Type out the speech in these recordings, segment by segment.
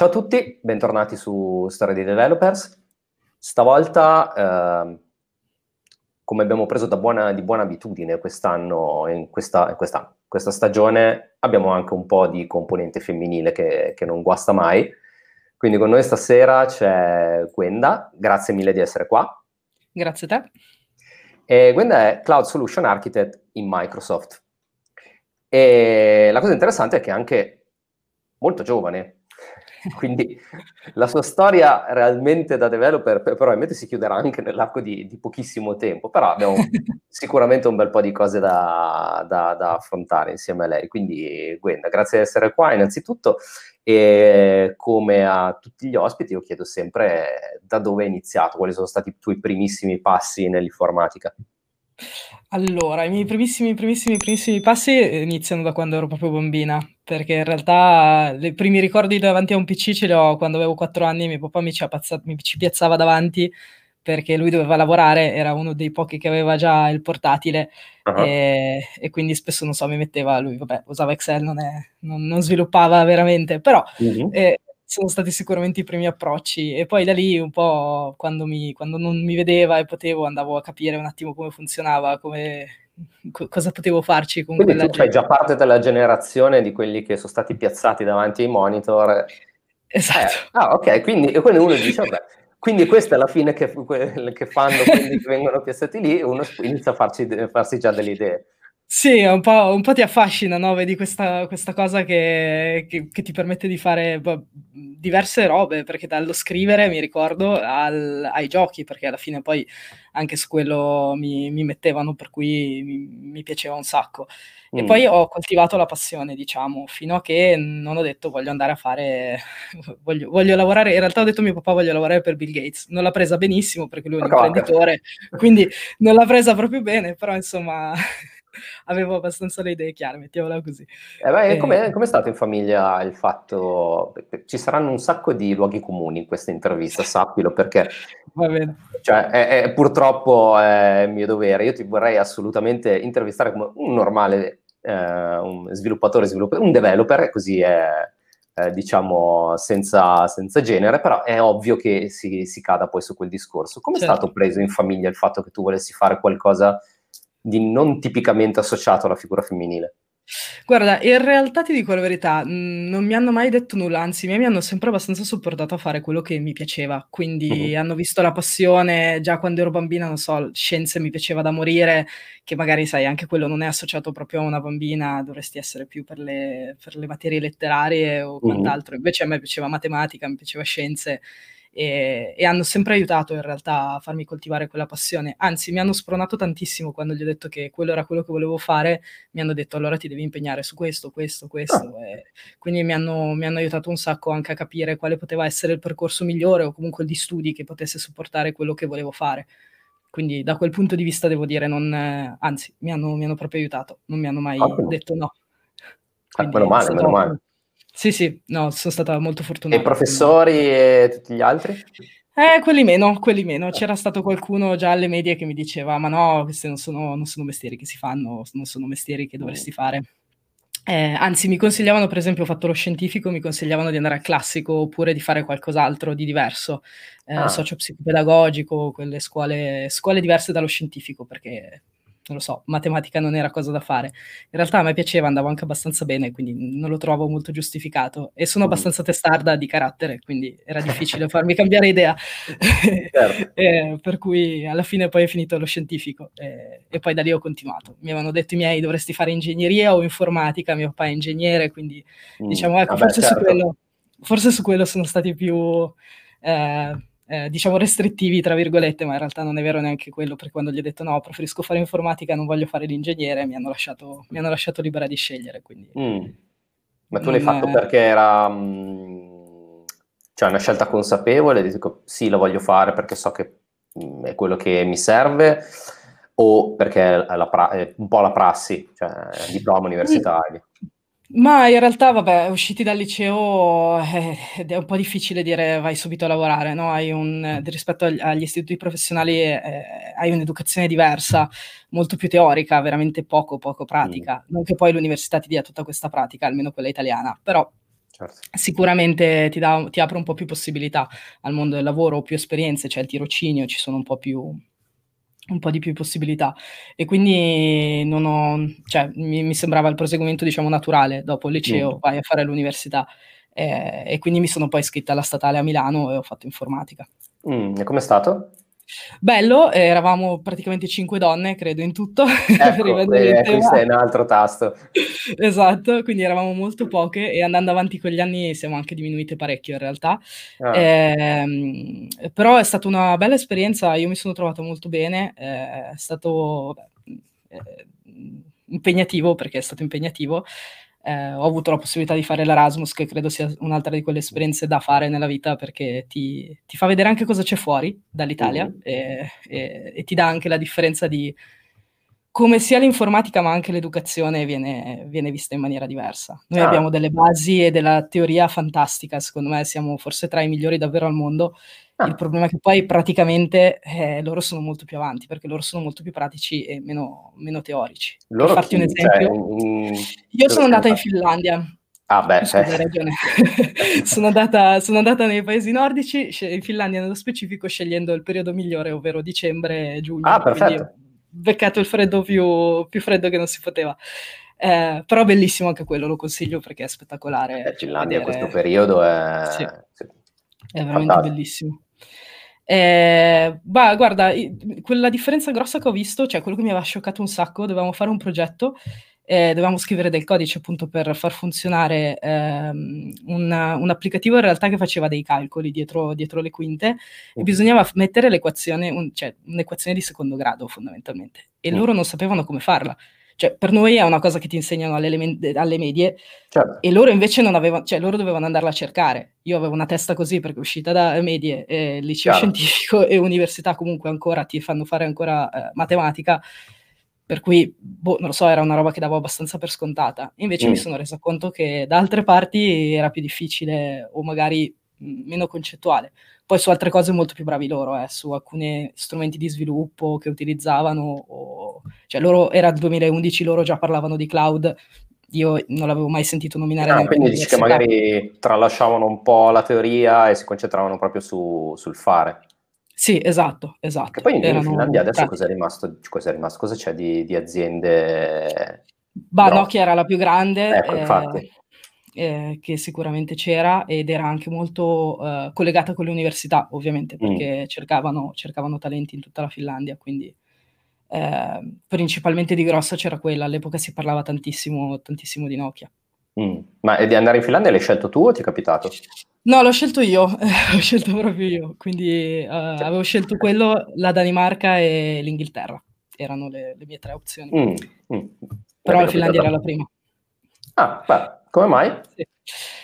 ciao a tutti, bentornati su Storia di Developers. Stavolta, eh, come abbiamo preso buona, di buona abitudine quest'anno, in questa, in questa, questa, stagione, abbiamo anche un po' di componente femminile che, che non guasta mai. Quindi con noi stasera c'è Gwenda, grazie mille di essere qua. Grazie a te. E Gwenda è Cloud Solution Architect in Microsoft. E la cosa interessante è che è anche molto giovane, quindi la sua storia realmente da developer probabilmente si chiuderà anche nell'arco di, di pochissimo tempo, però abbiamo sicuramente un bel po' di cose da, da, da, affrontare insieme a lei. Quindi Gwenda, grazie di essere qua innanzitutto e come a tutti gli ospiti io chiedo sempre da dove hai iniziato, quali sono stati i tuoi primissimi passi nell'informatica. Allora, i miei primissimi, primissimi, primissimi passi iniziano da quando ero proprio bambina, perché in realtà i primi ricordi davanti a un PC ce li ho quando avevo 4 anni, mio papà mi ci, appazza- mi ci piazzava davanti perché lui doveva lavorare, era uno dei pochi che aveva già il portatile uh-huh. e, e, quindi spesso, non so, mi metteva, lui vabbè, usava Excel, non, è, non, non sviluppava veramente, però uh-huh. eh, sono stati sicuramente i primi approcci e poi da lì un po' quando, mi, quando non mi vedeva e potevo andavo a capire un attimo come funzionava, come, co- cosa potevo farci con Quindi quella tu fai già parte della generazione di quelli che sono stati piazzati davanti ai monitor. Esatto. Eh, ah, ok, quindi, quindi uno dice, vabbè, quindi questa è la fine che, che fanno quelli che vengono piazzati lì e uno inizia a farci, farsi già delle idee. Sì, un po', un po' ti affascina, no? Vedi questa, questa cosa che, che, che, ti permette di fare boh, diverse robe, perché dallo scrivere, mi ricordo, al, ai giochi, perché alla fine poi anche su quello mi, mi mettevano, per cui mi, mi piaceva un sacco. E mm. poi ho coltivato la passione, diciamo, fino a che non ho detto voglio andare a fare, voglio, voglio lavorare, in realtà ho detto a mio papà voglio lavorare per Bill Gates, non l'ha presa benissimo perché lui è un imprenditore, quindi non l'ha presa proprio bene, però insomma avevo abbastanza le idee chiare, mettiamola così. Eh beh, e... com'è, com'è, stato in famiglia il fatto, ci saranno un sacco di luoghi comuni in questa intervista, sappilo, perché Va bene. Cioè, è, è, purtroppo è mio dovere, io ti vorrei assolutamente intervistare come un normale eh, un sviluppatore, sviluppatore, un developer, così è... Eh, diciamo senza, senza, genere, però è ovvio che si, si cada poi su quel discorso. Come certo. è stato preso in famiglia il fatto che tu volessi fare qualcosa di non tipicamente associato alla figura femminile? Guarda, in realtà ti dico la verità, mhmm, non mi hanno mai detto nulla, anzi, mi hanno sempre abbastanza supportato a fare quello che mi piaceva. Quindi hanno visto la passione già quando ero bambina, non so, scienze mi piaceva da morire, che magari sai anche quello non è associato proprio a una bambina, dovresti essere più per le per le materie letterarie o Mh-mh. quant'altro. Invece a me piaceva matematica, mi piaceva scienze e, e, hanno sempre aiutato in realtà a farmi coltivare quella passione. Anzi, mi hanno spronato tantissimo quando gli ho detto che quello era quello che volevo fare, mi hanno detto allora ti devi impegnare su questo, questo, questo. Ah. quindi mi hanno, mi hanno, aiutato un sacco anche a capire quale poteva essere il percorso migliore o comunque di studi che potesse supportare quello che volevo fare. Quindi da quel punto di vista devo dire, non, anzi, mi hanno, mi hanno proprio aiutato, non mi hanno mai oh. detto no. Ah, meno male, meno male. Sì, sì, no, sono stata molto fortunata. E i professori e tutti gli altri? Eh, quelli meno, quelli meno. C'era stato qualcuno già alle medie che mi diceva, ma no, questi non sono, non sono mestieri che si fanno, non sono mestieri che dovresti fare. Eh, anzi, mi consigliavano, per esempio, ho fatto lo scientifico, mi consigliavano di andare al classico oppure di fare qualcos'altro di diverso, eh, ah. socio-psicopedagogico, quelle scuole, scuole diverse dallo scientifico, perché non lo so, matematica non era cosa da fare. In realtà a me piaceva, andavo anche abbastanza bene, quindi non lo trovo molto giustificato. E sono mm. abbastanza testarda di carattere, quindi era difficile farmi cambiare idea. Certo. eh, per cui alla fine poi è finito lo scientifico eh, e poi da lì ho continuato. Mi avevano detto i miei dovresti fare ingegneria o informatica, mio papà è ingegnere, quindi mm. diciamo, ecco, Vabbè, forse, certo. su quello, forse su quello sono stati più... Eh, eh, diciamo restrittivi, tra virgolette, ma in realtà non è vero neanche quello, perché quando gli ho detto no, preferisco fare informatica, non voglio fare l'ingegnere, mi hanno lasciato, mi hanno lasciato libera di scegliere. Quindi, mm. Ma tu l'hai fatto perché era mh, cioè una scelta consapevole, dico sì, lo voglio fare perché so che mh, è quello che mi serve, o perché è, pra- è un po' la prassi, cioè diploma universitario? Ma in realtà, vabbè, usciti dal liceo eh, è un po' difficile dire vai subito a lavorare, no? Hai un, rispetto agli, agli istituti professionali eh, hai un'educazione diversa, molto più teorica, veramente poco, poco pratica. Mm. Non che poi l'università ti dia tutta questa pratica, almeno quella italiana, però certo. sicuramente ti, dà, ti, apre un po' più possibilità al mondo del lavoro, più esperienze, c'è cioè il tirocinio, ci sono un po' più un po' di più possibilità e quindi non ho, cioè, mi, mi sembrava il proseguimento diciamo naturale dopo il liceo mm. vai a fare l'università eh, e quindi mi sono poi iscritta alla statale a Milano e ho fatto informatica. Mm, e com'è stato? Bello, eh, eravamo praticamente cinque donne, credo, in tutto. Ecco, eh, questo è un altro tasto. esatto, quindi eravamo molto poche e andando avanti con gli anni siamo anche diminuite parecchio in realtà. Ah. Eh, però è stata una bella esperienza, io mi sono trovata molto bene, eh, è stato eh, impegnativo perché è stato impegnativo, eh, ho avuto la possibilità di fare l'Erasmus, che credo sia un'altra di quelle esperienze da fare nella vita perché ti, ti fa vedere anche cosa c'è fuori dall'Italia mm-hmm. e, e, e, ti dà anche la differenza di come sia l'informatica ma anche l'educazione viene, viene vista in maniera diversa. Noi ah. abbiamo delle basi e della teoria fantastica, secondo me siamo forse tra i migliori davvero al mondo Ah. Il problema è che poi praticamente eh, loro sono molto più avanti perché loro sono molto più pratici e meno, meno teorici. Loro per farti chi? un esempio, cioè, io sono andata in Finlandia. Ah beh, Scusa, hai ragione. sono, andata, sono, andata, nei paesi nordici, in Finlandia nello specifico, scegliendo il periodo migliore, ovvero dicembre-giugno. Ah, perfetto. Ho beccato il freddo più, più freddo che non si poteva. Eh, però bellissimo anche quello, lo consiglio perché è spettacolare. Eh, Finlandia in questo periodo è... Sì. È veramente Fantastico. bellissimo. Eh, bah, guarda, quella differenza grossa che ho visto, cioè quello che mi aveva scioccato un sacco, dovevamo fare un progetto, eh, dovevamo scrivere del codice appunto per far funzionare ehm, un, un, applicativo in realtà che faceva dei calcoli dietro, dietro le quinte e bisognava mettere l'equazione, un, cioè un'equazione di secondo grado fondamentalmente e loro non sapevano come farla. Cioè, per noi è una cosa che ti insegnano alle, alle medie certo. e loro invece non avevano, cioè loro dovevano andarla a cercare. Io avevo una testa così perché uscita da medie, eh, liceo Chiaro. scientifico e università comunque ancora ti fanno fare ancora eh, matematica, per cui, boh, non lo so, era una roba che davo abbastanza per scontata. Invece mm. mi sono resa conto che da altre parti era più difficile o magari meno concettuale. Poi su altre cose molto più bravi loro, eh, su alcuni strumenti di sviluppo che utilizzavano, o... cioè loro era il 2011, loro già parlavano di cloud, io non l'avevo mai sentito nominare. Ah, quindi dici che magari tralasciavano un po' la teoria e si concentravano proprio su, sul fare. Sì, esatto, esatto. Che poi in, in Finlandia adesso cosa è rimasto? Cosa, c'è di, di aziende? Bah, Nokia era la più grande. Ecco, infatti. Eh, che sicuramente c'era ed era anche molto eh, collegata con le università, ovviamente, mm. perché mm. cercavano, cercavano, talenti in tutta la Finlandia, quindi eh, principalmente di grossa c'era quella, all'epoca si parlava tantissimo, tantissimo di Nokia. Mm. Ma di andare in Finlandia l'hai scelto tu o ti è capitato? No, l'ho scelto io, l'ho scelto proprio io, quindi uh, avevo scelto quello, la Danimarca e l'Inghilterra, erano le, le mie tre opzioni. Mm. Mm. Però la Finlandia era la prima. Ah, beh. Come mai? Sì.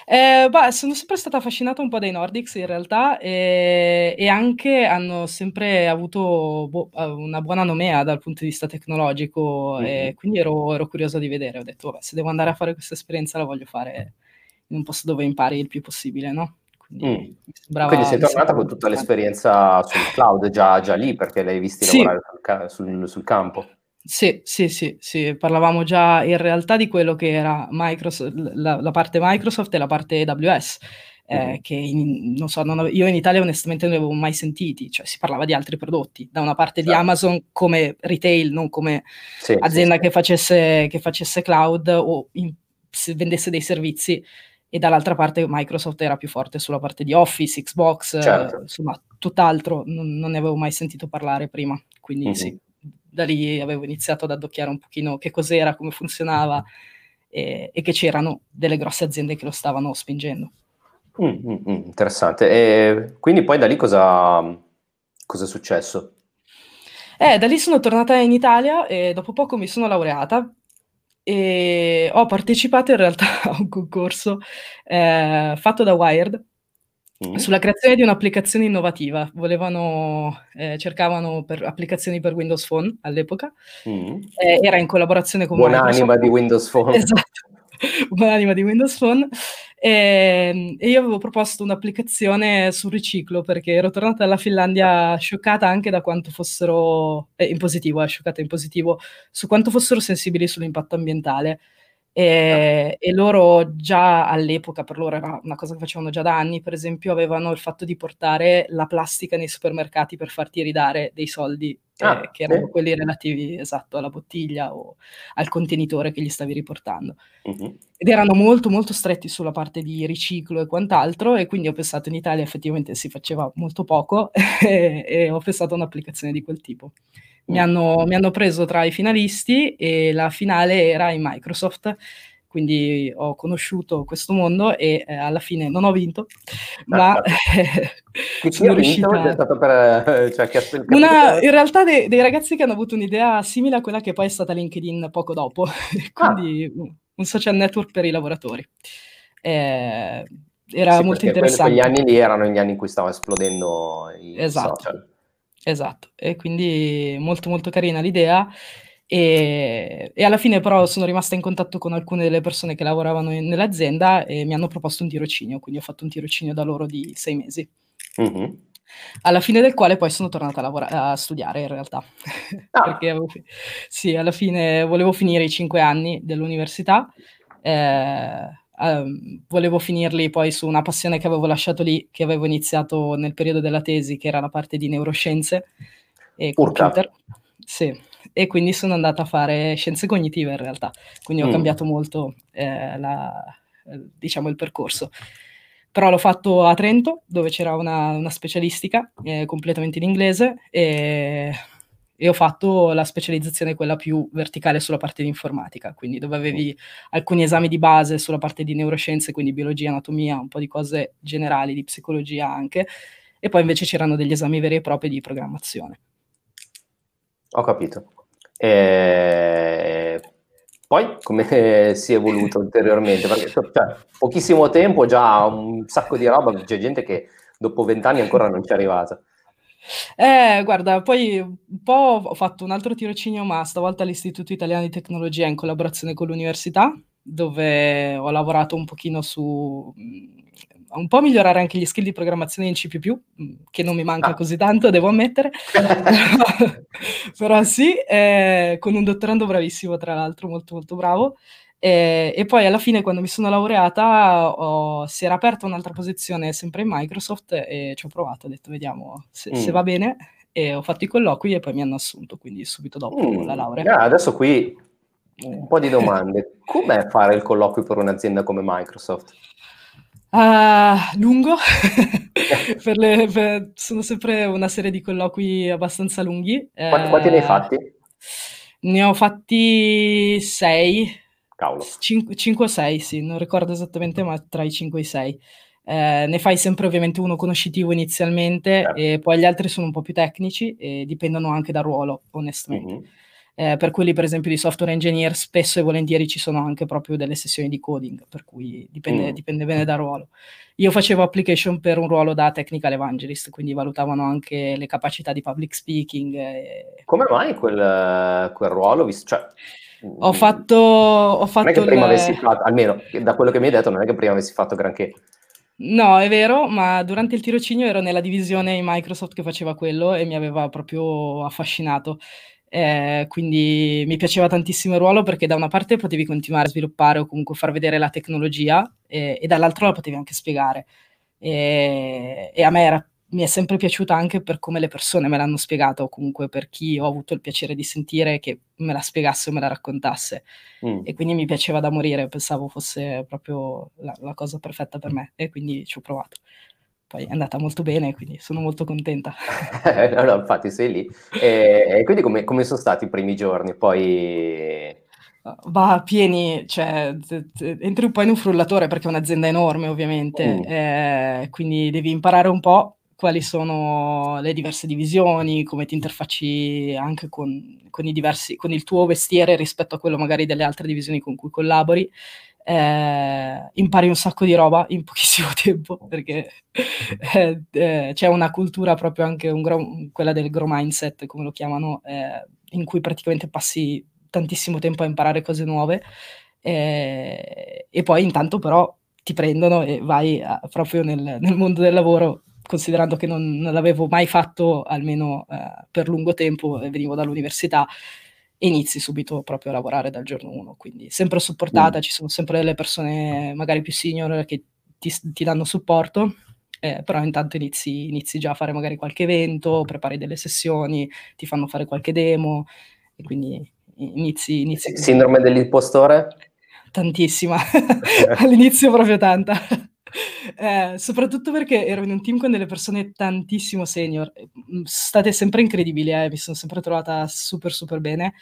Eh, bah, sono sempre stata affascinata un po' dai Nordics in realtà e, e anche hanno sempre avuto bo- eh, una buona nomea dal punto di vista tecnologico mm-hmm. e quindi ero, ero, curiosa di vedere. Ho detto, vabbè, se devo andare a fare questa esperienza la voglio fare in un posto dove impari il più possibile, no? Quindi, mm. sembrava, quindi sei tornata con tutta l'esperienza sul cloud già, già lì perché l'hai visti sì. lavorare sul, sul, sul campo. Sì, sì, sì, sì, parlavamo già in realtà di quello che era Microsoft, la, la parte Microsoft e la parte AWS, eh, mm-hmm. che in, non so, non avevo, io in Italia onestamente non li avevo mai sentiti, cioè si parlava di altri prodotti, da una parte certo. di Amazon come retail, non come sì, azienda che, facesse, che, facesse, cloud o in, vendesse dei servizi, e dall'altra parte Microsoft era più forte sulla parte di Office, Xbox, certo. eh, insomma tutt'altro, non, non, ne avevo mai sentito parlare prima, quindi mm-hmm. sì da lì avevo iniziato ad addocchiare un pochino che cos'era, come funzionava e, e che c'erano delle grosse aziende che lo stavano spingendo. Mm, mm, mm, interessante. E quindi poi da lì cosa, cosa è successo? Eh, da lì sono tornata in Italia e dopo poco mi sono laureata e ho partecipato in realtà a un concorso eh, fatto da Wired. Sulla creazione di un'applicazione innovativa, volevano, eh, cercavano per applicazioni per Windows Phone all'epoca, mm. eh, era in collaborazione con Buonanima di Windows Phone. Esatto, buonanima di Windows Phone. E, ehm, e, io avevo proposto un'applicazione sul riciclo perché ero tornata dalla Finlandia scioccata anche da quanto fossero, eh, in positivo, eh, scioccata in positivo, su quanto fossero sensibili sull'impatto ambientale E, e, loro già all'epoca, per loro era una cosa che facevano già da anni, per esempio, avevano il fatto di portare la plastica nei supermercati per farti ridare dei soldi, ah, eh, che erano sì. quelli relativi, esatto, alla bottiglia o al contenitore che gli stavi riportando. Uh-huh. Ed erano molto, molto stretti sulla parte di riciclo e quant'altro, e quindi ho pensato in Italia effettivamente si faceva molto poco, e, e ho pensato a un'applicazione di quel tipo. Mi hanno, mi hanno, preso tra i finalisti e la finale era in Microsoft, quindi ho conosciuto questo mondo e eh, alla fine non ho vinto, ma eh, sono riuscita... È stato per, eh, cioè, Una, in realtà dei, dei, ragazzi che hanno avuto un'idea simile a quella che poi è stata LinkedIn poco dopo, quindi ah. un social network per i lavoratori. Eh, era sì, molto interessante. Quegli anni lì erano gli anni in cui stava esplodendo i esatto. social. Esatto, e quindi molto molto carina l'idea. E, e, alla fine però sono rimasta in contatto con alcune delle persone che lavoravano in, nell'azienda e mi hanno proposto un tirocinio, quindi ho fatto un tirocinio da loro di sei mesi. Mm-hmm. Alla fine del quale poi sono tornata a, lavora- a studiare in realtà, ah. perché avevo, sì, alla fine volevo finire i cinque anni dell'università. Eh, Um, volevo finirli poi su una passione che avevo lasciato lì, che avevo iniziato nel periodo della tesi, che era la parte di neuroscienze e Urca. computer. Sì, e quindi sono andata a fare scienze cognitive in realtà, quindi ho mm. cambiato molto eh, la, diciamo il percorso. Però l'ho fatto a Trento, dove c'era una, una specialistica eh, completamente in inglese e e ho fatto la specializzazione quella più verticale sulla parte di informatica, quindi dove avevi alcuni esami di base sulla parte di neuroscienze, quindi biologia, anatomia, un po' di cose generali, di psicologia anche, e poi invece c'erano degli esami veri e propri di programmazione. Ho capito. E... Poi come si è evoluto ulteriormente? Perché cioè, pochissimo tempo, già un sacco di roba, c'è gente che dopo vent'anni ancora non ci è arrivata. Eh, guarda, poi un po' ho fatto un altro tirocinio, ma stavolta all'Istituto Italiano di Tecnologia in collaborazione con l'università, dove ho lavorato un pochino su mm, un po' migliorare anche gli skill di programmazione in C++, mm, che non mi manca ah. così tanto, devo ammettere. però, sì, eh, con un dottorando bravissimo, tra l'altro, molto molto bravo. E, e, poi alla fine, quando mi sono laureata, ho, si era aperta un'altra posizione sempre in Microsoft e ci ho provato, ho detto vediamo se, mm. se va bene. E ho fatto i colloqui e poi mi hanno assunto, quindi subito dopo mm. la laurea. Ah, adesso qui un po' di domande. Com'è fare il colloquio per un'azienda come Microsoft? Uh, lungo, per le, per, sono sempre una serie di colloqui abbastanza lunghi. Quanti, eh, quanti ne hai fatti? Ne ho fatti sei, Cavolo. 5 o 6, sì, non ricordo esattamente, ma tra i 5 e i 6. Eh, ne fai sempre ovviamente uno conoscitivo inizialmente certo. e poi gli altri sono un po' più tecnici e dipendono anche dal ruolo, onestamente. Mm-hmm. Eh, per quelli per esempio di software engineer spesso e volentieri ci sono anche proprio delle sessioni di coding, per cui dipende, mm. dipende bene dal ruolo. Io facevo application per un ruolo da technical evangelist, quindi valutavano anche le capacità di public speaking. E... Come mai quel, quel ruolo? Cioè, ho fatto, ho fatto non è che prima il... avessi fatto, almeno da quello che mi hai detto, non è che prima avessi fatto granché. No, è vero, ma durante il tirocinio ero nella divisione in Microsoft che faceva quello e mi aveva proprio affascinato. Eh, quindi mi piaceva tantissimo il ruolo perché da una parte potevi continuare a sviluppare o comunque far vedere la tecnologia e, e dall'altro la potevi anche spiegare. E, e a me era mi è sempre piaciuta anche per come le persone me l'hanno spiegato, o comunque per chi ho avuto il piacere di sentire che me la spiegasse o me la raccontasse. Mm. E quindi mi piaceva da morire, pensavo fosse proprio la, la, cosa perfetta per me e quindi ci ho provato. Poi è andata molto bene, quindi sono molto contenta. no, no, infatti sei lì. E, quindi come, come, sono stati i primi giorni? Poi... Va pieni, cioè entri un po' in un frullatore perché è un'azienda enorme ovviamente, mm. eh, quindi devi imparare un po' quali sono le diverse divisioni, come ti interfacci anche con, con, diversi, con, il tuo vestiere rispetto a quello magari delle altre divisioni con cui collabori. Eh, impari un sacco di roba in pochissimo tempo perché eh, eh, c'è una cultura proprio anche un quella del grow mindset come lo chiamano eh, in cui praticamente passi tantissimo tempo a imparare cose nuove eh, e poi intanto però ti prendono e vai a, proprio nel, nel mondo del lavoro considerando che non, non l'avevo mai fatto almeno eh, per lungo tempo e venivo dall'università inizi subito proprio a lavorare dal giorno 1, quindi sempre supportata, mm. ci sono sempre delle persone magari più senior che ti, ti danno supporto, eh, però intanto inizi, inizi, già a fare magari qualche evento, prepari delle sessioni, ti fanno fare qualche demo e quindi inizi... inizi Sindrome dell'impostore? Tantissima, all'inizio proprio tanta. Eh, soprattutto perché ero in un team con delle persone tantissimo senior, state sempre incredibili, eh, mi sono sempre trovata super super bene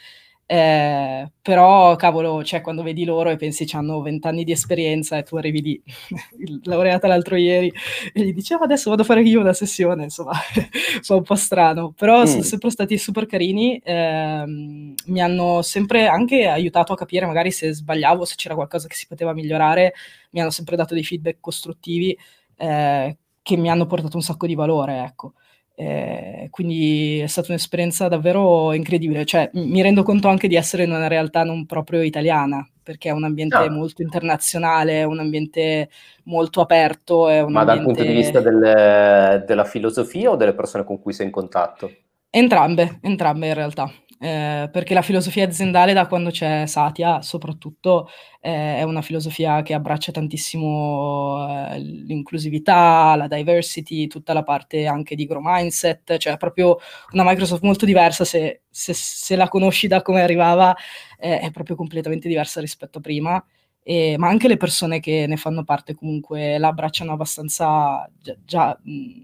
eh, però, cavolo, cioè, quando vedi loro e pensi che hanno vent'anni di esperienza e tu arrivi lì, laureata l'altro ieri, e gli dici, oh, adesso vado a fare io una sessione, insomma, fa un po' strano. Però mm. sono sempre stati super carini, ehm, mi hanno sempre anche aiutato a capire magari se sbagliavo, se c'era qualcosa che si poteva migliorare, mi hanno sempre dato dei feedback costruttivi eh, che mi hanno portato un sacco di valore, ecco. Eh, quindi è stata un'esperienza davvero incredibile, cioè mi rendo conto anche di essere in una realtà non proprio italiana, perché è un ambiente no. molto internazionale, è un ambiente molto aperto. Un Ma ambiente... dal punto di vista del, della filosofia o delle persone con cui sei in contatto? Entrambe, entrambe in realtà eh, perché la filosofia aziendale da quando c'è Satya soprattutto eh, è una filosofia che abbraccia tantissimo eh, l'inclusività, la diversity, tutta la parte anche di grow mindset, cioè proprio una Microsoft molto diversa se, se, se la conosci da come arrivava è proprio completamente diversa rispetto a prima. E, ma anche le persone che ne fanno parte comunque la abbracciano abbastanza già, già mh,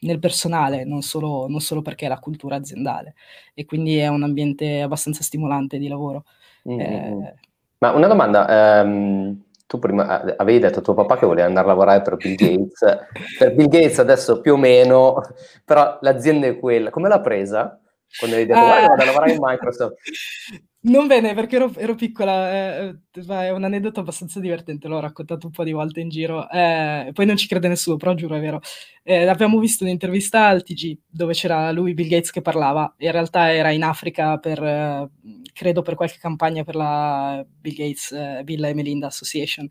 nel personale, non solo, non solo, perché è la cultura aziendale e quindi è un ambiente abbastanza stimolante di lavoro. Mm-hmm. Eh, Ma una domanda, um, tu prima eh, avevi detto a tuo papà che voleva andare a lavorare per Bill Gates, per Bill Gates adesso più o meno, però l'azienda è quella, come l'ha presa? Quando hai detto, guarda, vado a lavorare in Microsoft. Non bene, perché ero, ero piccola, eh, eh è un aneddoto abbastanza divertente, l'ho raccontato un po' di volte in giro, eh, poi non ci crede nessuno, però giuro è vero. Eh, abbiamo visto un'intervista al TG dove c'era lui, Bill Gates, che parlava, in realtà era in Africa per, eh, credo per qualche campagna per la Bill Gates, eh, Bill e Melinda Association,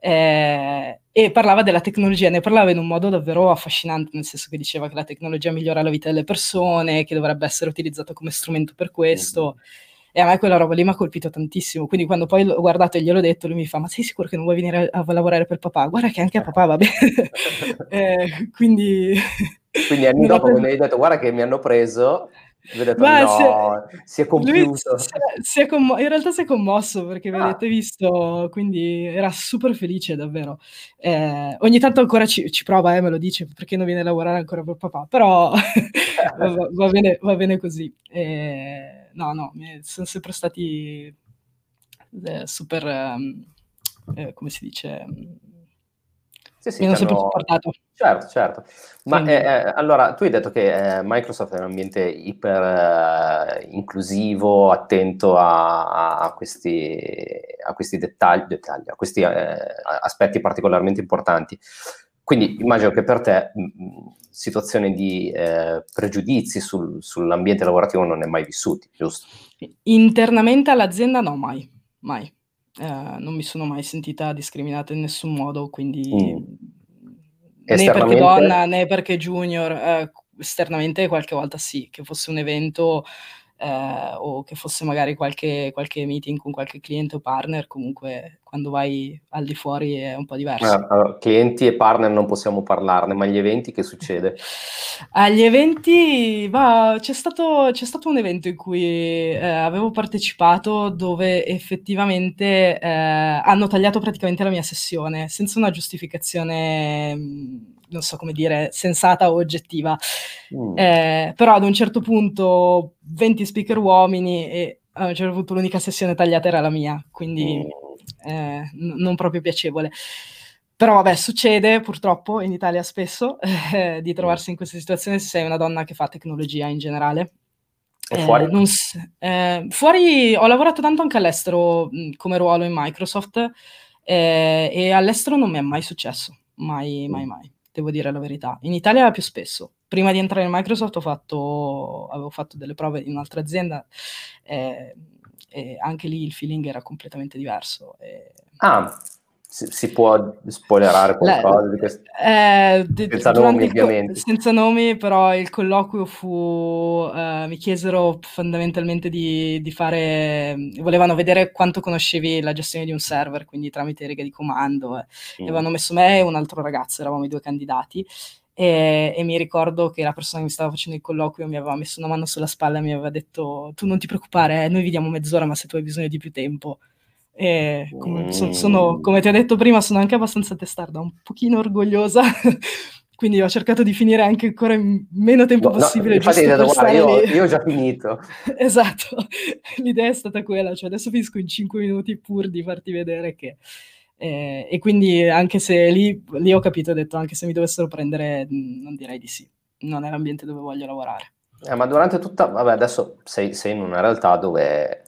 eh, e parlava della tecnologia, ne parlava in un modo davvero affascinante, nel senso che diceva che la tecnologia migliora la vita delle persone, che dovrebbe essere utilizzata come strumento per questo. Mm-hmm. E a me quella roba lì mi ha colpito tantissimo. Quindi quando poi l'ho guardato e gliel'ho detto, lui mi fa: Ma sei sicuro che non vuoi venire a, a lavorare per papà? Guarda che anche a papà va bene. eh, quindi. Quindi anni dopo, quando hai detto guarda che mi hanno preso, Detto, no, si è, si è compiuto. Si è, si è commo- in realtà si è commosso perché ah. avete visto, quindi era super felice davvero. Eh, ogni tanto ancora ci, ci prova, eh, me lo dice, perché non viene a lavorare ancora per papà, però va, va, bene, va, bene, così. Eh, no, no, sono sempre stati eh, super, ehm, eh, come si dice, sì, sì, mi hanno sempre supportato. Certo, certo. Ma eh, eh, allora, tu hai detto che eh, Microsoft è un ambiente iper eh, inclusivo, attento a, a, questi, a, questi, dettagli, dettagli a questi eh, aspetti particolarmente importanti. Quindi immagino che per te mh, situazioni di eh, pregiudizi sul, sull'ambiente lavorativo non ne hai mai vissuti, giusto? Internamente all'azienda no, mai, mai. non mi sono mai sentita discriminata in nessun modo, quindi... Mm né perché donna né perché junior, eh, esternamente qualche volta sì, che fosse un evento eh, o che fosse magari qualche, qualche, meeting con qualche cliente o partner, comunque quando vai al di fuori è un po' diverso. allora, clienti e partner non possiamo parlarne, ma gli eventi che succede? Agli eventi, va, c'è, stato, c'è, stato, un evento in cui eh, avevo partecipato dove effettivamente eh, hanno tagliato praticamente la mia sessione senza una giustificazione non so come dire, sensata o oggettiva. Mm. Eh, però ad un certo punto 20 speaker uomini e a un certo punto l'unica sessione tagliata era la mia, quindi mm. Eh, n- non proprio piacevole. Però vabbè, succede purtroppo in Italia spesso eh, di trovarsi in questa situazione se sei una donna che fa tecnologia in generale. E fuori? Eh, eh, fuori ho lavorato tanto anche all'estero mh, come ruolo in Microsoft eh, e all'estero non mi è mai successo, mai, mai, mm. mai devo dire la verità. In Italia più spesso. Prima di entrare in Microsoft ho fatto, avevo fatto delle prove in un'altra azienda eh, e anche lì il feeling era completamente diverso. E... Ah, si, si, può spoilerare qualcosa La, di questo? Eh, senza nomi, ovviamente. senza nomi, però il colloquio fu... Uh, mi chiesero fondamentalmente di, di, fare... Volevano vedere quanto conoscevi la gestione di un server, quindi tramite righe di comando. Eh. Mm. E avevano messo me e un altro ragazzo, eravamo i due candidati. E, e, mi ricordo che la persona che mi stava facendo il colloquio mi aveva messo una mano sulla spalla e mi aveva detto tu non ti preoccupare, eh, noi vediamo mezz'ora, ma se tu hai bisogno di più tempo e come, so, sono, come ti ho detto prima, sono anche abbastanza testarda, un pochino orgogliosa. Quindi ho cercato di finire anche ancora in meno tempo no, possibile. No, infatti, detto, guarda, io, io, ho già finito. esatto, l'idea è stata quella, cioè adesso finisco in 5 minuti pur di farti vedere che... Eh, e quindi anche se lì, lì ho capito, ho detto, anche se mi dovessero prendere, non direi di sì. Non è l'ambiente dove voglio lavorare. Eh, ma durante tutta, vabbè, adesso sei, sei in una realtà dove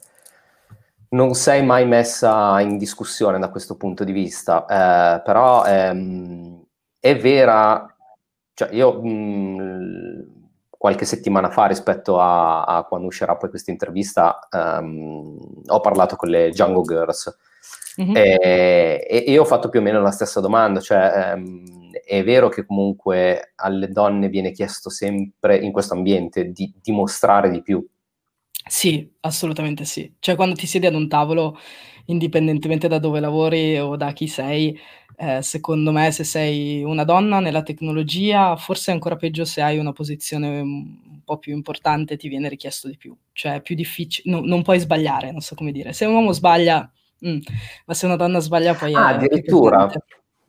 non sei mai messa in discussione da questo punto di vista, eh, però ehm, è vera, cioè io mh, qualche settimana fa rispetto a, a quando uscirà poi questa intervista ehm, ho parlato con le Django Girls mm-hmm. e, e, e, ho fatto più o meno la stessa domanda, cioè ehm, è vero che comunque alle donne viene chiesto sempre in questo ambiente di dimostrare di più, sì, assolutamente sì. Cioè quando ti siedi ad un tavolo, indipendentemente da dove lavori o da chi sei, eh, secondo me se sei una donna nella tecnologia, forse è ancora peggio se hai una posizione un po' più importante, ti viene richiesto di più. Cioè è più difficile, no, non puoi sbagliare, non so come dire. Se un uomo sbaglia, mm, ma se una donna sbaglia poi... Ah, addirittura.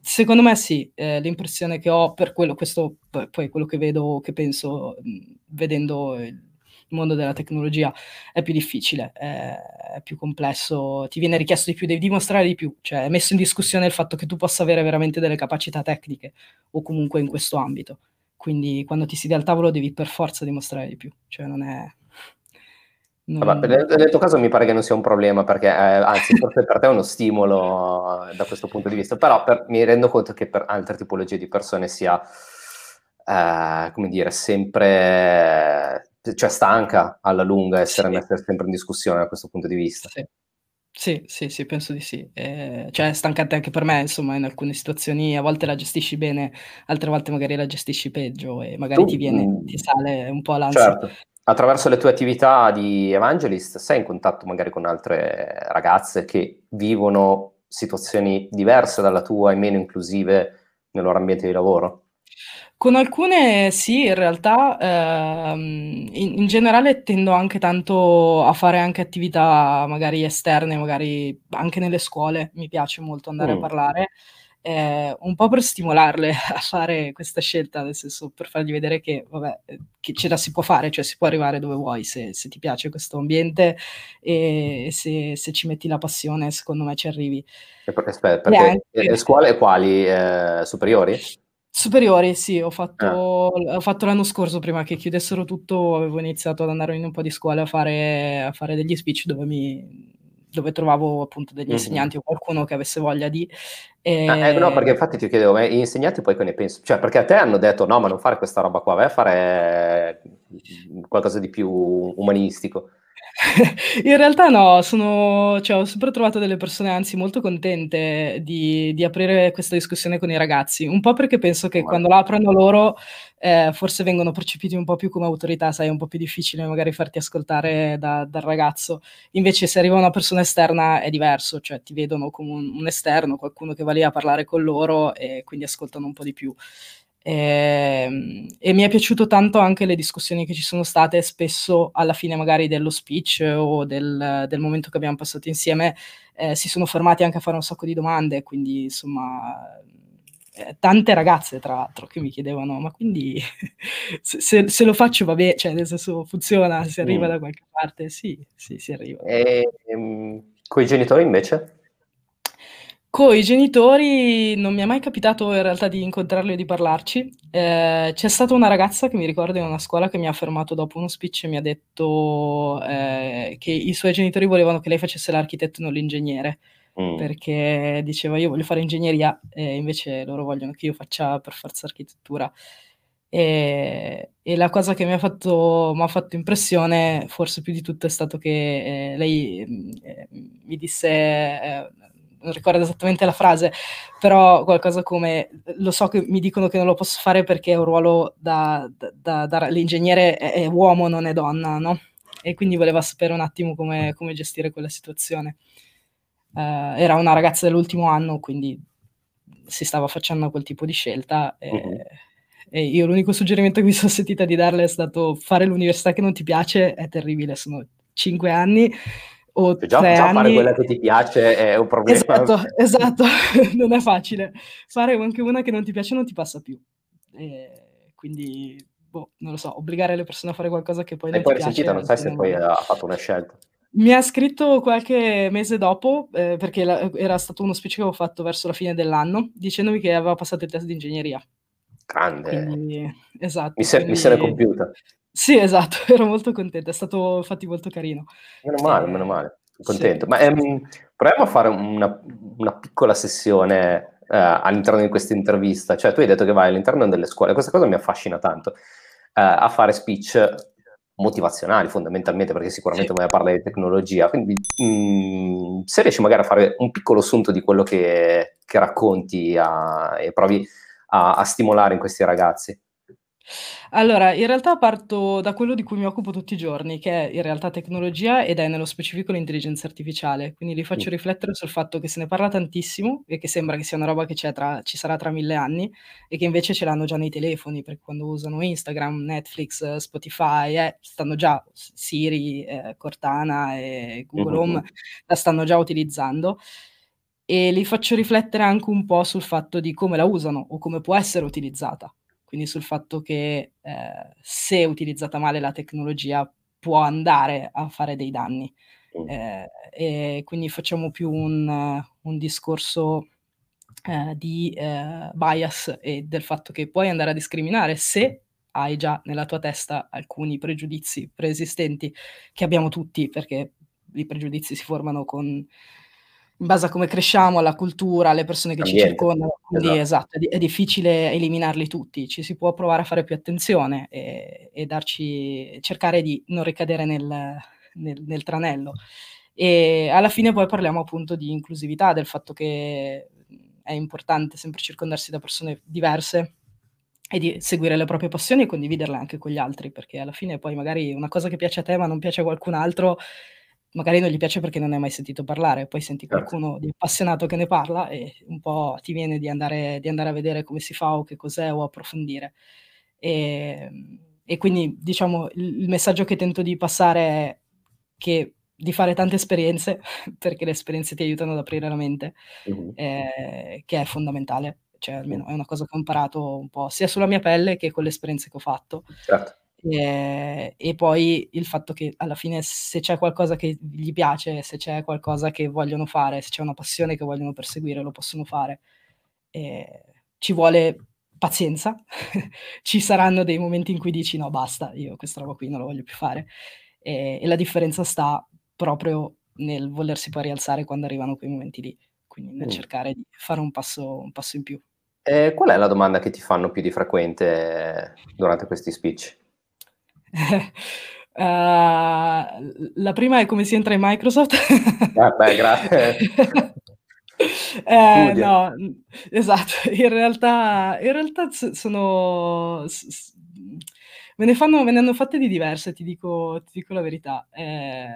Secondo me sì, eh, l'impressione che ho per quello, questo poi quello che vedo, che penso, mh, vedendo il mondo della tecnologia è più difficile, è, è, più complesso, ti viene richiesto di più, devi dimostrare di più, cioè è messo in discussione il fatto che tu possa avere veramente delle capacità tecniche o comunque in questo ambito. Quindi quando ti siedi al tavolo devi per forza dimostrare di più, cioè non è... Vabbè, nel, nel, tuo caso mi pare che non sia un problema perché eh, anzi forse per te è uno stimolo da questo punto di vista, però per, mi rendo conto che per altre tipologie di persone sia, eh, come dire, sempre cioè stanca alla lunga essere sì. messa sempre in discussione da questo punto di vista. Sì. Sì, sì, sì, penso di sì. Eh, cioè è stancante anche per me, insomma, in alcune situazioni a volte la gestisci bene, altre volte magari la gestisci peggio e magari tu, ti viene, mh, ti sale un po' l'ansia. Certo. Attraverso le tue attività di evangelist sei in contatto magari con altre ragazze che vivono situazioni diverse dalla tua e meno inclusive nel loro ambiente di lavoro? Con alcune sì, in realtà, ehm, in in generale tendo anche tanto a fare anche attività magari esterne, magari anche nelle scuole, mi piace molto andare a parlare, ehm, un po' per stimolarle a fare questa scelta, nel senso per fargli vedere che vabbè, ehm, che ce la si può fare, cioè si può arrivare dove vuoi se se ti piace questo ambiente e se se ci metti la passione secondo me ci arrivi. Perché aspetta, perché anche le scuole quali? Ehm, superiori? Superiori, sì, ho fatto Ah. ho fatto l'anno scorso prima che chiudessero tutto, avevo iniziato ad andare in un po' di scuole a fare a fare degli speech dove mi dove trovavo appunto degli Mh-mh. insegnanti o qualcuno che avesse voglia di, Ah, eh, no, perché infatti ti chiedevo, ma gli insegnanti poi che ne penso cioè perché a te hanno detto: "No, ma non fare questa roba qua, vai a fare qualcosa di più umanistico". In realtà no, sono cioè ho sempre trovato delle persone anzi molto contente di di aprire questa discussione con i ragazzi, un po' perché penso che quando la aprono loro, ehm, forse vengono percepiti un po' più come autorità, sai, è un po' più difficile magari farti ascoltare da dal ragazzo. Invece se arriva una persona esterna è diverso, cioè ti vedono come un un esterno, qualcuno che va lì a parlare con loro e quindi ascoltano un po' di più. Ehm, e mi è piaciuto tanto anche le discussioni che ci sono state spesso alla fine magari dello speech o del del momento che abbiamo passato insieme, ehm, si sono fermati anche a fare un sacco di domande, quindi insomma, ehm, tante ragazze tra l'altro che mi chiedevano: "Ma quindi se se se lo faccio va be cioè nel senso funziona, si arriva Mh. da qualche parte?" Sì, sì, si arriva. Ehm, coi genitori invece? Coi genitori non mi è mai capitato in realtà di incontrarli o di parlarci. Ehm, c'è stata una ragazza che mi ricordo in una scuola che mi ha fermato dopo uno speech e mi ha detto, ehm, che i suoi genitori volevano che lei facesse l'architetto e non l'ingegnere, Mh. perché diceva: "Io voglio fare ingegneria", e invece loro vogliono che io faccia per forza architettura. Ehm, e la cosa che mi ha fatto fatto impressione, forse più di tutto, è stato che, ehm, lei, mhmm, ehm, mi disse, ehm non ricordo esattamente la frase, però qualcosa come lo so che mi dicono che non lo posso fare perché è un ruolo da, da, da, da l'ingegnere è, è, uomo, non è donna, no? E quindi voleva sapere un attimo come, come gestire quella situazione. Uh, era una ragazza dell'ultimo anno, quindi si stava facendo quel tipo di scelta. E, uh-huh. e io l'unico suggerimento che mi sono sentita di darle è stato fare l'università che non ti piace è terribile, sono cinque anni o già, già anni... fare quella che ti piace è un problema. Esatto, esatto, non è facile. Fare anche una che non ti piace non ti passa più. E quindi, boh, non lo so, obbligare le persone a fare qualcosa che poi e non poi ti piace... Non sai se poi ha fatto una scelta. Mi ha scritto qualche mese dopo, eh, perché la, era stato uno speech che avevo fatto verso la fine dell'anno, dicendomi che aveva passato il test di ingegneria. Grande. Quindi, esatto. Mi, se, quindi... mi se l'è compiuta. Sì, esatto, ero molto contenta, è stato infatti molto carino. Meno male, meno male, contento. Sì. Ma ehm, proviamo a fare una, una piccola sessione eh, all'interno di questa intervista. Cioè, tu hai detto che vai all'interno delle scuole, questa cosa mi affascina tanto, eh, a fare speech motivazionali fondamentalmente, perché sicuramente sì. vai a parlare di tecnologia. Quindi, mh, mm, se riesci magari a fare un piccolo assunto di quello che, che racconti a, e provi a, a stimolare in questi ragazzi. Allora, in realtà parto da quello di cui mi occupo tutti i giorni, che è in realtà tecnologia ed è nello specifico l'intelligenza artificiale. Quindi li faccio Mh. riflettere sul fatto che se ne parla tantissimo e che sembra che sia una roba che c'è tra ci sarà tra 1000 anni e che invece ce l'hanno già nei telefoni, perché quando usano Instagram, Netflix, Spotify, eh, stanno già Siri, ehm, Cortana e Google Home la stanno già utilizzando. E li faccio riflettere anche un po' sul fatto di come la usano o come può essere utilizzata quindi sul fatto che eh, se utilizzata male la tecnologia può andare a fare dei danni. Mm. Eh, e quindi facciamo più un, un discorso eh, di eh, bias e del fatto che puoi andare a discriminare se hai già nella tua testa alcuni pregiudizi preesistenti che abbiamo tutti, perché i pregiudizi si formano con in base a come cresciamo, alla cultura, alle persone che Ambiente. ci circondano, quindi esatto, esatto è, è, difficile eliminarli tutti, ci si può provare a fare più attenzione e, e darci, cercare di non ricadere nel, nel, nel, tranello. E alla fine poi parliamo appunto di inclusività, del fatto che è importante sempre circondarsi da persone diverse e di seguire le proprie passioni e condividerle anche con gli altri, perché alla fine poi magari una cosa che piace a te ma non piace a qualcun altro magari non gli piace perché non ne hai mai sentito parlare, poi senti certo. qualcuno di appassionato che ne parla e un po' ti viene di andare, di andare a vedere come si fa o che cos'è o approfondire. E, ehm, e quindi diciamo il, il, messaggio che tento di passare è che di fare tante esperienze, perché le esperienze ti aiutano ad aprire la mente, uh-huh. eh, che è fondamentale, cioè almeno è una cosa che ho imparato un po' sia sulla mia pelle che con le esperienze che ho fatto. Certo. E, e poi il fatto che alla fine se c'è qualcosa che gli piace, se c'è qualcosa che vogliono fare, se c'è una passione che vogliono perseguire, lo possono fare. E ci vuole pazienza, ci saranno dei momenti in cui dici no basta, io questa roba qui non la voglio più fare. E, e la differenza sta proprio nel volersi poi rialzare quando arrivano quei momenti lì, quindi nel mm. cercare di fare un passo, un passo in più. Eh, qual è la domanda che ti fanno più di frequente durante questi speech? Uh, la prima è come si entra in Microsoft. ah, beh, grazie. eh, no, esatto, in realtà, in realtà sono... Me ne, fanno, me ne hanno fatte di diverse, ti dico, ti dico la verità. Eh,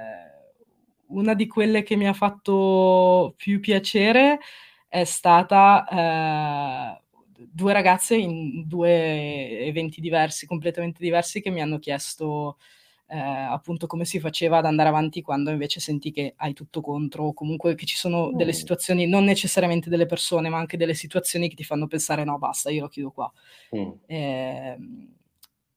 una di quelle che mi ha fatto più piacere è stata eh, due ragazze in due eventi diversi, completamente diversi, che mi hanno chiesto eh, appunto come si faceva ad andare avanti quando invece senti che hai tutto contro, o comunque che ci sono mm. delle situazioni, non necessariamente delle persone, ma anche delle situazioni che ti fanno pensare no, basta, io lo chiudo qua. Mm. E, ehm,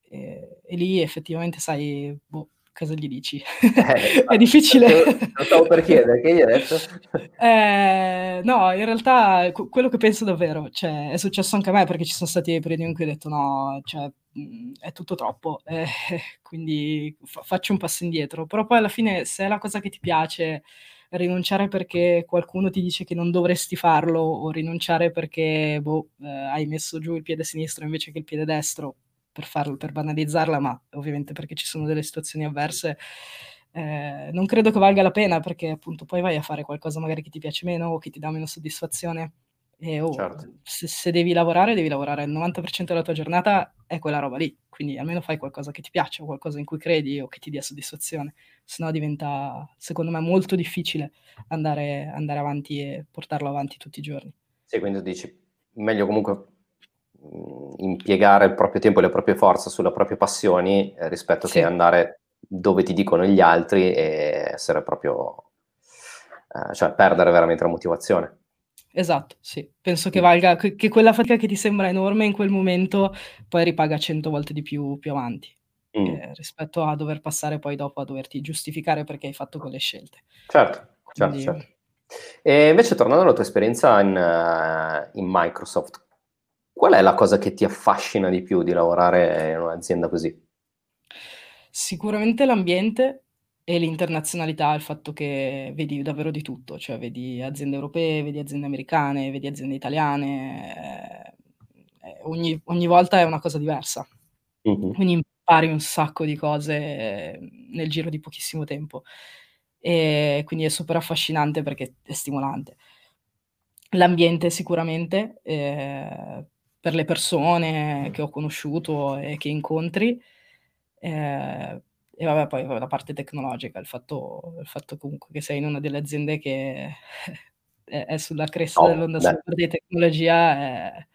e, e, lì effettivamente sai, boh, cosa gli dici? Eh, è difficile. Lo stavo per chiedere, che gli hai detto? Eh, no, in realtà quello che penso davvero, cioè, è successo anche a me perché ci sono stati dei periodi in cui ho detto no, cioè, è tutto troppo, eh, quindi fa- faccio un passo indietro, però poi alla fine se è la cosa che ti piace, rinunciare perché qualcuno ti dice che non dovresti farlo o rinunciare perché boh, eh, hai messo giù il piede sinistro invece che il piede destro, per, farlo, per banalizzarla, ma ovviamente perché ci sono delle situazioni avverse, eh, non credo che valga la pena perché appunto poi vai a fare qualcosa magari che ti piace meno o che ti dà meno soddisfazione. E oh, certo. se, se, devi lavorare, devi lavorare il 90% della tua giornata è quella roba lì, quindi almeno fai qualcosa che ti piace o qualcosa in cui credi o che ti dia soddisfazione, se no diventa, secondo me, molto difficile andare, andare avanti e portarlo avanti tutti i giorni. Sì, quindi dici, meglio comunque impiegare il proprio tempo e le proprie forze sulle proprie passioni eh, rispetto sì. che andare dove ti dicono gli altri e essere proprio, eh, cioè perdere veramente la motivazione. Esatto, sì. Penso che valga, che, che quella fatica che ti sembra enorme in quel momento poi ripaga cento volte di più più avanti, mm. eh, rispetto a dover passare poi dopo a doverti giustificare perché hai fatto quelle scelte. Certo, certo, Quindi... certo. E invece tornando alla tua esperienza in, uh, in Microsoft, qual è la cosa che ti affascina di più di lavorare in un'azienda così? Sicuramente l'ambiente e l'internazionalità, il fatto che vedi davvero di tutto, cioè vedi aziende europee, vedi aziende americane, vedi aziende italiane, eh, eh ogni, ogni, volta è una cosa diversa. Mm-hmm. Quindi impari un sacco di cose eh, nel giro di pochissimo tempo. E quindi è super affascinante perché è stimolante. L'ambiente sicuramente, eh, per le persone che ho conosciuto e che incontri, eh, e vabbè, poi la parte tecnologica, il fatto, il fatto comunque che sei in una delle aziende che è, è sulla cresta oh, dell'onda parte di tecnologia è,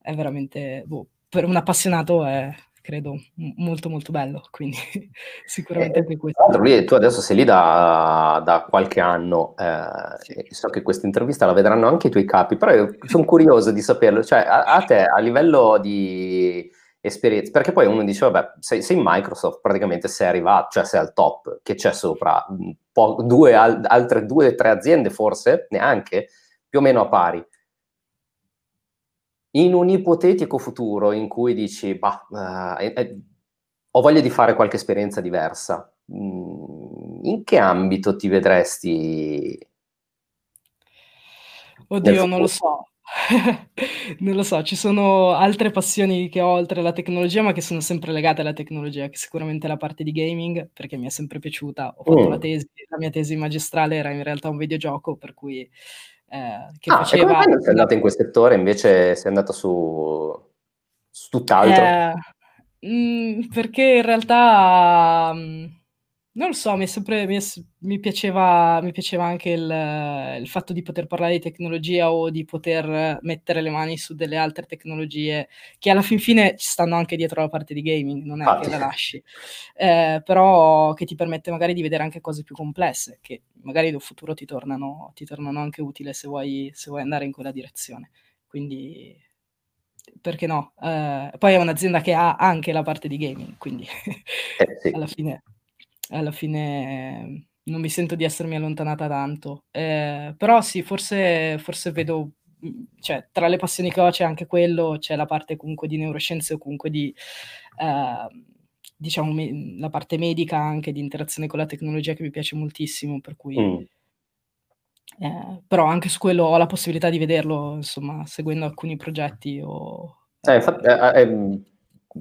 è veramente, boh, per un appassionato è, credo, molto molto bello, quindi sicuramente anche questo. Lui, tu adesso sei lì da, da qualche anno, eh, sì. so che questa intervista la vedranno anche i tuoi capi, però io sono curioso di saperlo, cioè a, a te a livello di esperienza, perché poi uno dice, vabbè, sei, sei in Microsoft, praticamente sei arrivato, cioè sei al top, che c'è sopra, po- due, al- altre due o tre aziende forse, neanche, più o meno a pari. In un ipotetico futuro in cui dici, bah, eh, eh, ho voglia di fare qualche esperienza diversa, mm, in che ambito ti vedresti? Oddio, non lo so. Non lo so, ci sono altre passioni che ho oltre la tecnologia, ma che sono sempre legate alla tecnologia, che sicuramente è la parte di gaming, perché mi è sempre piaciuta. Ho fatto la mm. tesi, la mia tesi magistrale era in realtà un videogioco, per cui eh, che Ah, e come non sei andata in quel settore, invece sei andata su su tutt'altro? Eh, mhmm, perché in realtà, mhmm non lo so, mi, sempre, mi, mi, piaceva, mi piaceva, anche il, il, fatto di poter parlare di tecnologia o di poter mettere le mani su delle altre tecnologie che alla fin fine ci stanno anche dietro la parte di gaming, non è ah, che la lasci, eh, però che ti permette magari di vedere anche cose più complesse che magari in futuro ti tornano, ti tornano anche utile se vuoi, se vuoi andare in quella direzione. Quindi perché no? Eh, poi è un'azienda che ha anche la parte di gaming, quindi eh, sì. alla fine alla fine non mi sento di essermi allontanata tanto. Eh, però sì, forse, forse vedo, mhmm, cioè, tra le passioni che ho c'è anche quello, c'è la parte comunque di neuroscienze o comunque di, eh, diciamo, me- la parte medica anche di interazione con la tecnologia che mi piace moltissimo, per cui... Mm. Eh, però anche su quello ho la possibilità di vederlo, insomma, seguendo alcuni progetti o... Eh, infatti, eh, eh, ehm,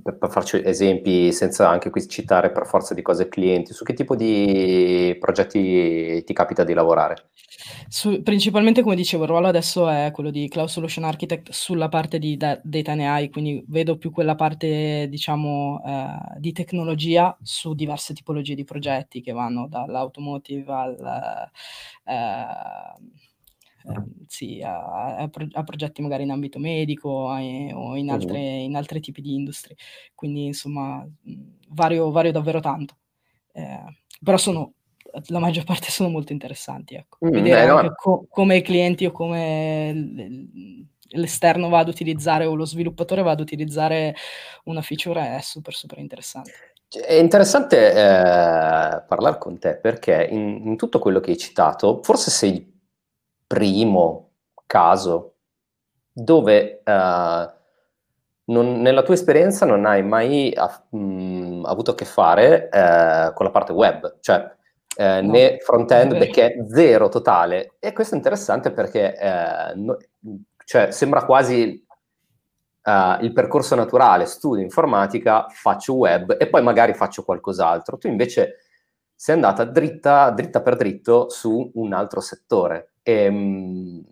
per, per farci esempi, senza anche qui citare per forza di cose clienti, su che tipo di progetti ti capita di lavorare? Su, principalmente, come dicevo, il ruolo adesso è quello di Cloud Solution Architect sulla parte di da, Data and AI, quindi vedo più quella parte, diciamo, eh, di tecnologia su diverse tipologie di progetti che vanno dall'automotive al... Eh, sì, a, a, a, progetti magari in ambito medico e, o in, altre, in altri tipi di industrie. Quindi insomma vario, vario davvero tanto. Eh, però sono, la maggior parte sono molto interessanti. Ecco. Mm, Vedere beh, no. co- come i clienti o come l'esterno va ad utilizzare o lo sviluppatore va ad utilizzare una feature è super super interessante. È interessante eh, parlare con te perché in, in tutto quello che hai citato, forse sei primo caso dove uh, non, nella tua esperienza non hai mai uh, mh, avuto a che fare uh, con la parte web, cioè no, né front-end, back-end, zero totale. E questo è interessante perché no, cioè, sembra quasi il percorso naturale, studio informatica, faccio web e poi magari faccio qualcos'altro. Tu invece sei andata dritta, dritta per dritto su un altro settore. E, mh,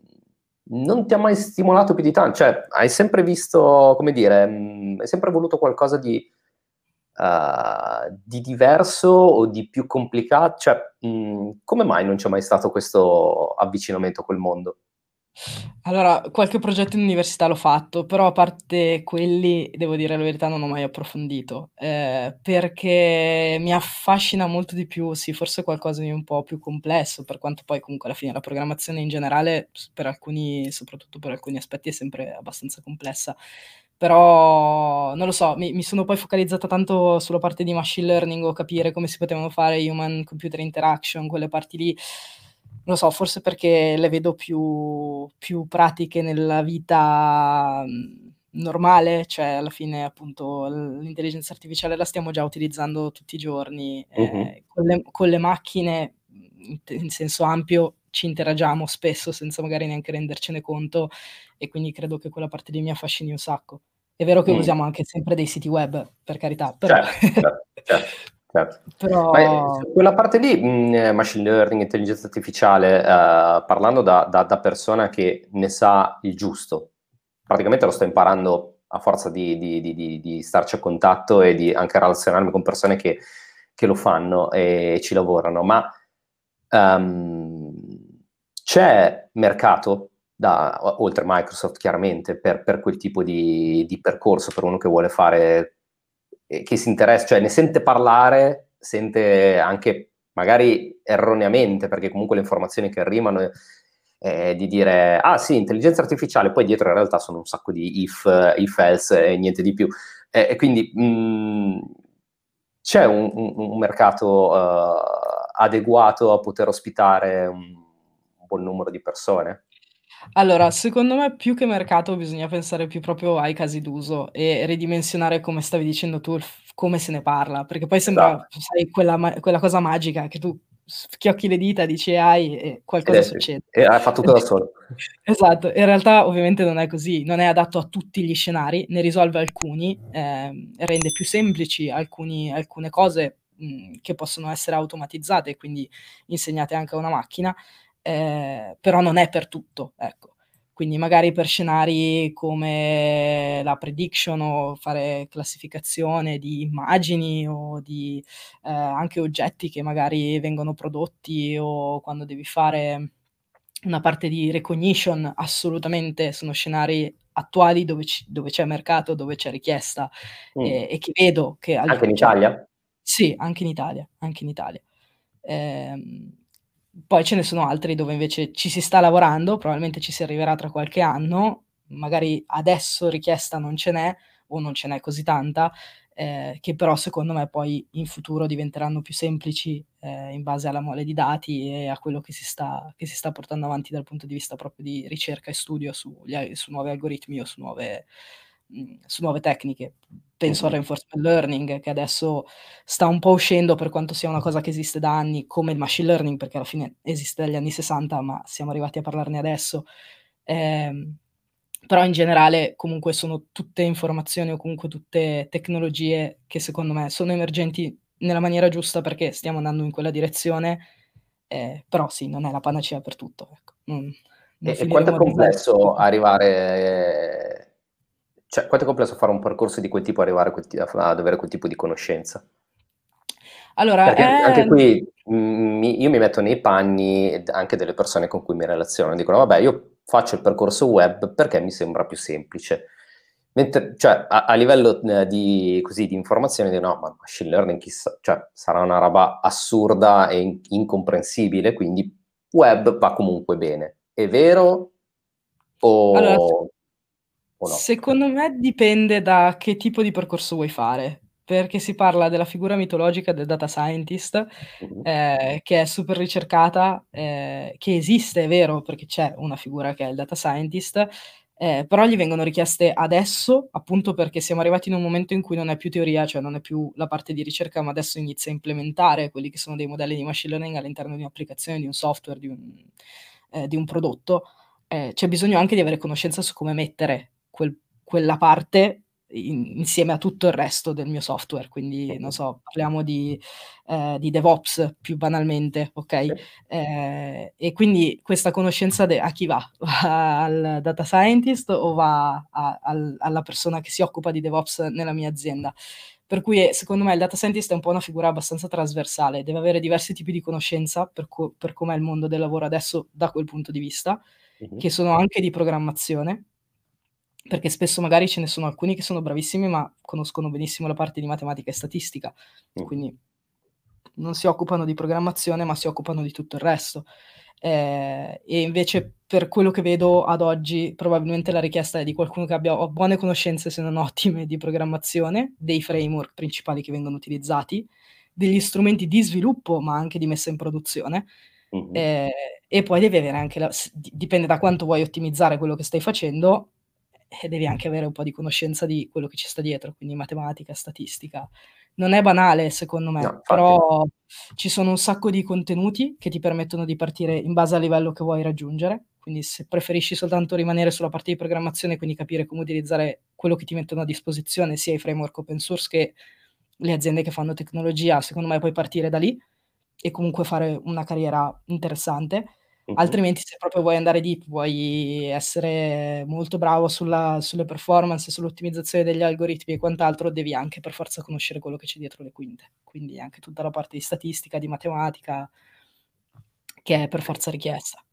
non ti ha mai stimolato più di tanto? Cioè, hai sempre visto, come dire, mh, hai sempre voluto qualcosa di, uh, di diverso o di più complicato? Cioè, mh, come mai non c'è mai stato questo avvicinamento col mondo? Allora, qualche progetto in università l'ho fatto, però a parte quelli, devo dire la verità, non ho mai approfondito, ehm, perché mi affascina molto di più, sì, forse qualcosa di un po' più complesso, per quanto poi comunque alla fine la programmazione in generale, per alcuni soprattutto per alcuni aspetti, è sempre abbastanza complessa. Però, non lo so, mi mi sono poi focalizzata tanto sulla parte di machine learning o capire come si potevano fare human computer interaction, quelle parti lì non so, forse perché le vedo più più pratiche nella vita, mhmm, normale, cioè alla fine appunto l'intelligenza artificiale la stiamo già utilizzando tutti i giorni, ehm, con le con le macchine, mhmm, in senso ampio, ci interagiamo spesso senza magari neanche rendercene conto e quindi credo che quella parte lì mi affascini un sacco. È vero che Mh. usiamo anche sempre dei siti web, per carità, però Certo, certo, certo. Certo. Però Ma, ehm, quella parte lì, mhmm, machine learning, intelligenza artificiale, uhm, parlando da da da persona che ne sa il giusto, praticamente lo sto imparando a forza di di di di starci a contatto e di anche relazionarmi con persone che che lo fanno e ci lavorano, ma, uhm, c'è mercato da oltre Microsoft chiaramente, per per quel tipo di di percorso, per uno che vuole fare che si interessa, cioè ne sente parlare, sente anche magari erroneamente, perché comunque le informazioni che arrivano eh, di dire ah sì, intelligenza artificiale, poi dietro in realtà sono un sacco di if, if else e niente di più. Eh, e quindi mh, mm, c'è un, un, un mercato uh, adeguato a poter ospitare un, un buon numero di persone? Allora, secondo me più che mercato bisogna pensare più proprio ai casi d'uso e ridimensionare, come stavi dicendo tu, il f come se ne parla, perché poi sembra, Esatto. sai, quella ma quella cosa magica che tu schiocchi le dita, dici AI e qualcosa succede. E ha fa tutto da solo. Esatto, in realtà ovviamente non è così, non è adatto a tutti gli scenari, ne risolve alcuni, ehm, rende più semplici alcuni alcune cose, mhmm, che possono essere automatizzate, quindi insegnate anche a una macchina, ehm, però non è per tutto, ecco. Quindi magari per scenari come la prediction o fare classificazione di immagini o di, ehm, anche oggetti che magari vengono prodotti o quando devi fare una parte di recognition, assolutamente sono scenari attuali dove c dove c'è mercato, dove c'è richiesta, Mh. e e che vedo che Anche in Italia? sì, anche in Italia, anche in Italia. Ehm poi ce ne sono altri dove invece ci si sta lavorando, probabilmente ci si arriverà tra qualche anno, magari adesso richiesta non ce n'è o non ce n'è così tanta, ehm, che però secondo me poi in futuro diventeranno più semplici, ehm, in base alla mole di dati e a quello che si sta che si sta portando avanti dal punto di vista proprio di ricerca e studio a su nuovi algoritmi o su nuove su nuove tecniche. Penso al reinforcement learning che adesso sta un po' uscendo per quanto sia una cosa che esiste da anni, come il machine learning, perché alla fine esiste dagli anni '60, ma siamo arrivati a parlarne adesso. Ehm, però in generale comunque sono tutte informazioni o comunque tutte tecnologie che secondo me sono emergenti nella maniera giusta perché stiamo andando in quella direzione, ehm, però sì, non è la panacea per tutto, ecco. Non non E quanto è complesso arrivare cioè quanto è complesso fare un percorso di quel tipo, arrivare a quel ad avere quel tipo di conoscenza? Allora Perché anche qui, mhmm, mi io mi metto nei panni anche delle persone con cui mi relaziono, dicono: "Vabbè, io faccio il percorso web perché mi sembra più semplice." Mentre cioè a a livello, ehm, di così, di informazione di no, ma machine learning chissà cioè sarà una roba assurda e in incomprensibile, quindi web va comunque bene. È vero Allora o o no? secondo me dipende da che tipo di percorso vuoi fare, perché si parla della figura mitologica del data scientist, Mh-mh. ehm, che è super ricercata, ehm, che esiste, è vero, perché c'è una figura che è il data scientist, ehm, però gli vengono richieste adesso, appunto perché siamo arrivati in un momento in cui non è più teoria, cioè non è più la parte di ricerca, ma adesso inizia a implementare quelli che sono dei modelli di machine learning all'interno di un'applicazione, di un software, di un ehm, di un prodotto. Ehm, c'è bisogno anche di avere conoscenza su come mettere quel quella parte in, insieme a tutto il resto del mio software. Quindi, non so, parliamo di, eh, di DevOps più banalmente, ok? Eh, e quindi questa conoscenza de- a chi va? Va al data scientist o va a, al, alla persona che si occupa di DevOps nella mia azienda? Per cui secondo me il data scientist è un po' una figura abbastanza trasversale, deve avere diversi tipi di conoscenza per, co- per com'è il mondo del lavoro adesso da quel punto di vista, uh-huh. che sono anche di programmazione, perché spesso magari ce ne sono alcuni che sono bravissimi ma conoscono benissimo la parte di matematica e statistica, uh-huh. quindi non si occupano di programmazione ma si occupano di tutto il resto. Eh, e invece per quello che vedo ad oggi probabilmente la richiesta è di qualcuno che abbia buone conoscenze se non ottime di programmazione, dei framework principali che vengono utilizzati, degli strumenti di sviluppo ma anche di messa in produzione uh-huh. eh, e poi devi avere anche, la, dipende da quanto vuoi ottimizzare quello che stai facendo, e devi anche avere un po' di conoscenza di quello che ci sta dietro, quindi matematica, statistica. Non è banale secondo me, no, però ci sono un sacco di contenuti che ti permettono di partire in base al livello che vuoi raggiungere. Quindi se preferisci soltanto rimanere sulla parte di programmazione, quindi capire come utilizzare quello che ti mettono a disposizione, sia i framework open source che le aziende che fanno tecnologia, secondo me puoi partire da lì e comunque fare una carriera interessante. Uh-huh. Altrimenti, se proprio vuoi andare deep, vuoi essere molto bravo sulla, sulle performance, sull'ottimizzazione degli algoritmi e quant'altro, devi anche per forza conoscere quello che c'è dietro le quinte. Quindi anche tutta la parte di statistica, di matematica, che è per forza richiesta.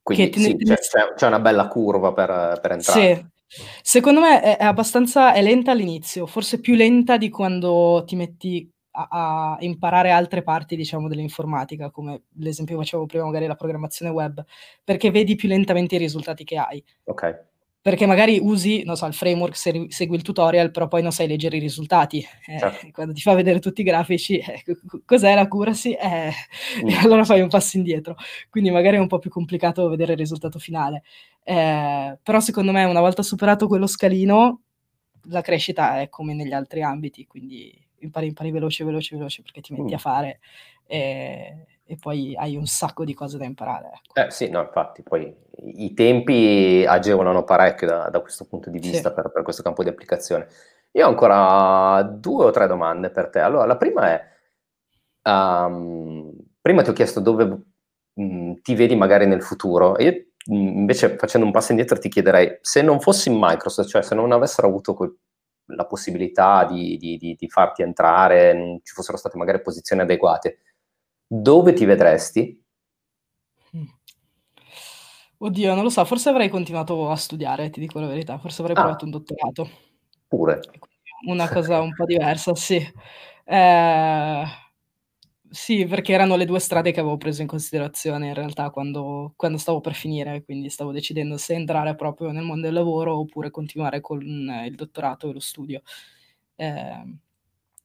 Quindi sì, ne... c'è, c'è, una bella curva per, per entrare. Sì. Secondo me è, è abbastanza è lenta all'inizio, forse più lenta di quando ti metti a, a, imparare altre parti, diciamo, dell'informatica, come l'esempio che facevo prima, magari la programmazione web, perché vedi più lentamente i risultati che hai. Ok. Perché magari usi, non so, il framework, segui il tutorial, però poi non sai leggere i risultati. Eh, certo. Quando ti fa vedere tutti i grafici, eh, cos'è la accuracy? Eh, mm. E allora fai un passo indietro. Quindi magari è un po' più complicato vedere il risultato finale. Eh, però secondo me una volta superato quello scalino, la crescita è come negli altri ambiti, quindi impari, impari veloce, veloce, veloce perché ti metti mm. a fare e, e, poi hai un sacco di cose da imparare. Ecco. Eh sì, no, infatti, poi i tempi agevolano parecchio da, da questo punto di vista sì. per, per, questo campo di applicazione. Io ho ancora due o tre domande per te. Allora, la prima è, um, prima ti ho chiesto dove mh, mm, ti vedi magari nel futuro, e io mm, invece facendo un passo indietro ti chiederei, se non fossi in Microsoft, cioè se non avessero avuto quel la possibilità di, di, di, di, farti entrare, non ci fossero state magari posizioni adeguate, dove ti vedresti? Mm. Oddio, non lo so, forse avrei continuato a studiare, ti dico la verità, forse avrei ah, provato un dottorato. Pure. Una cosa un po' diversa, sì. Eh, sì, perché erano le due strade che avevo preso in considerazione in realtà quando, quando stavo per finire, quindi stavo decidendo se entrare proprio nel mondo del lavoro oppure continuare con il dottorato e lo studio. Eh,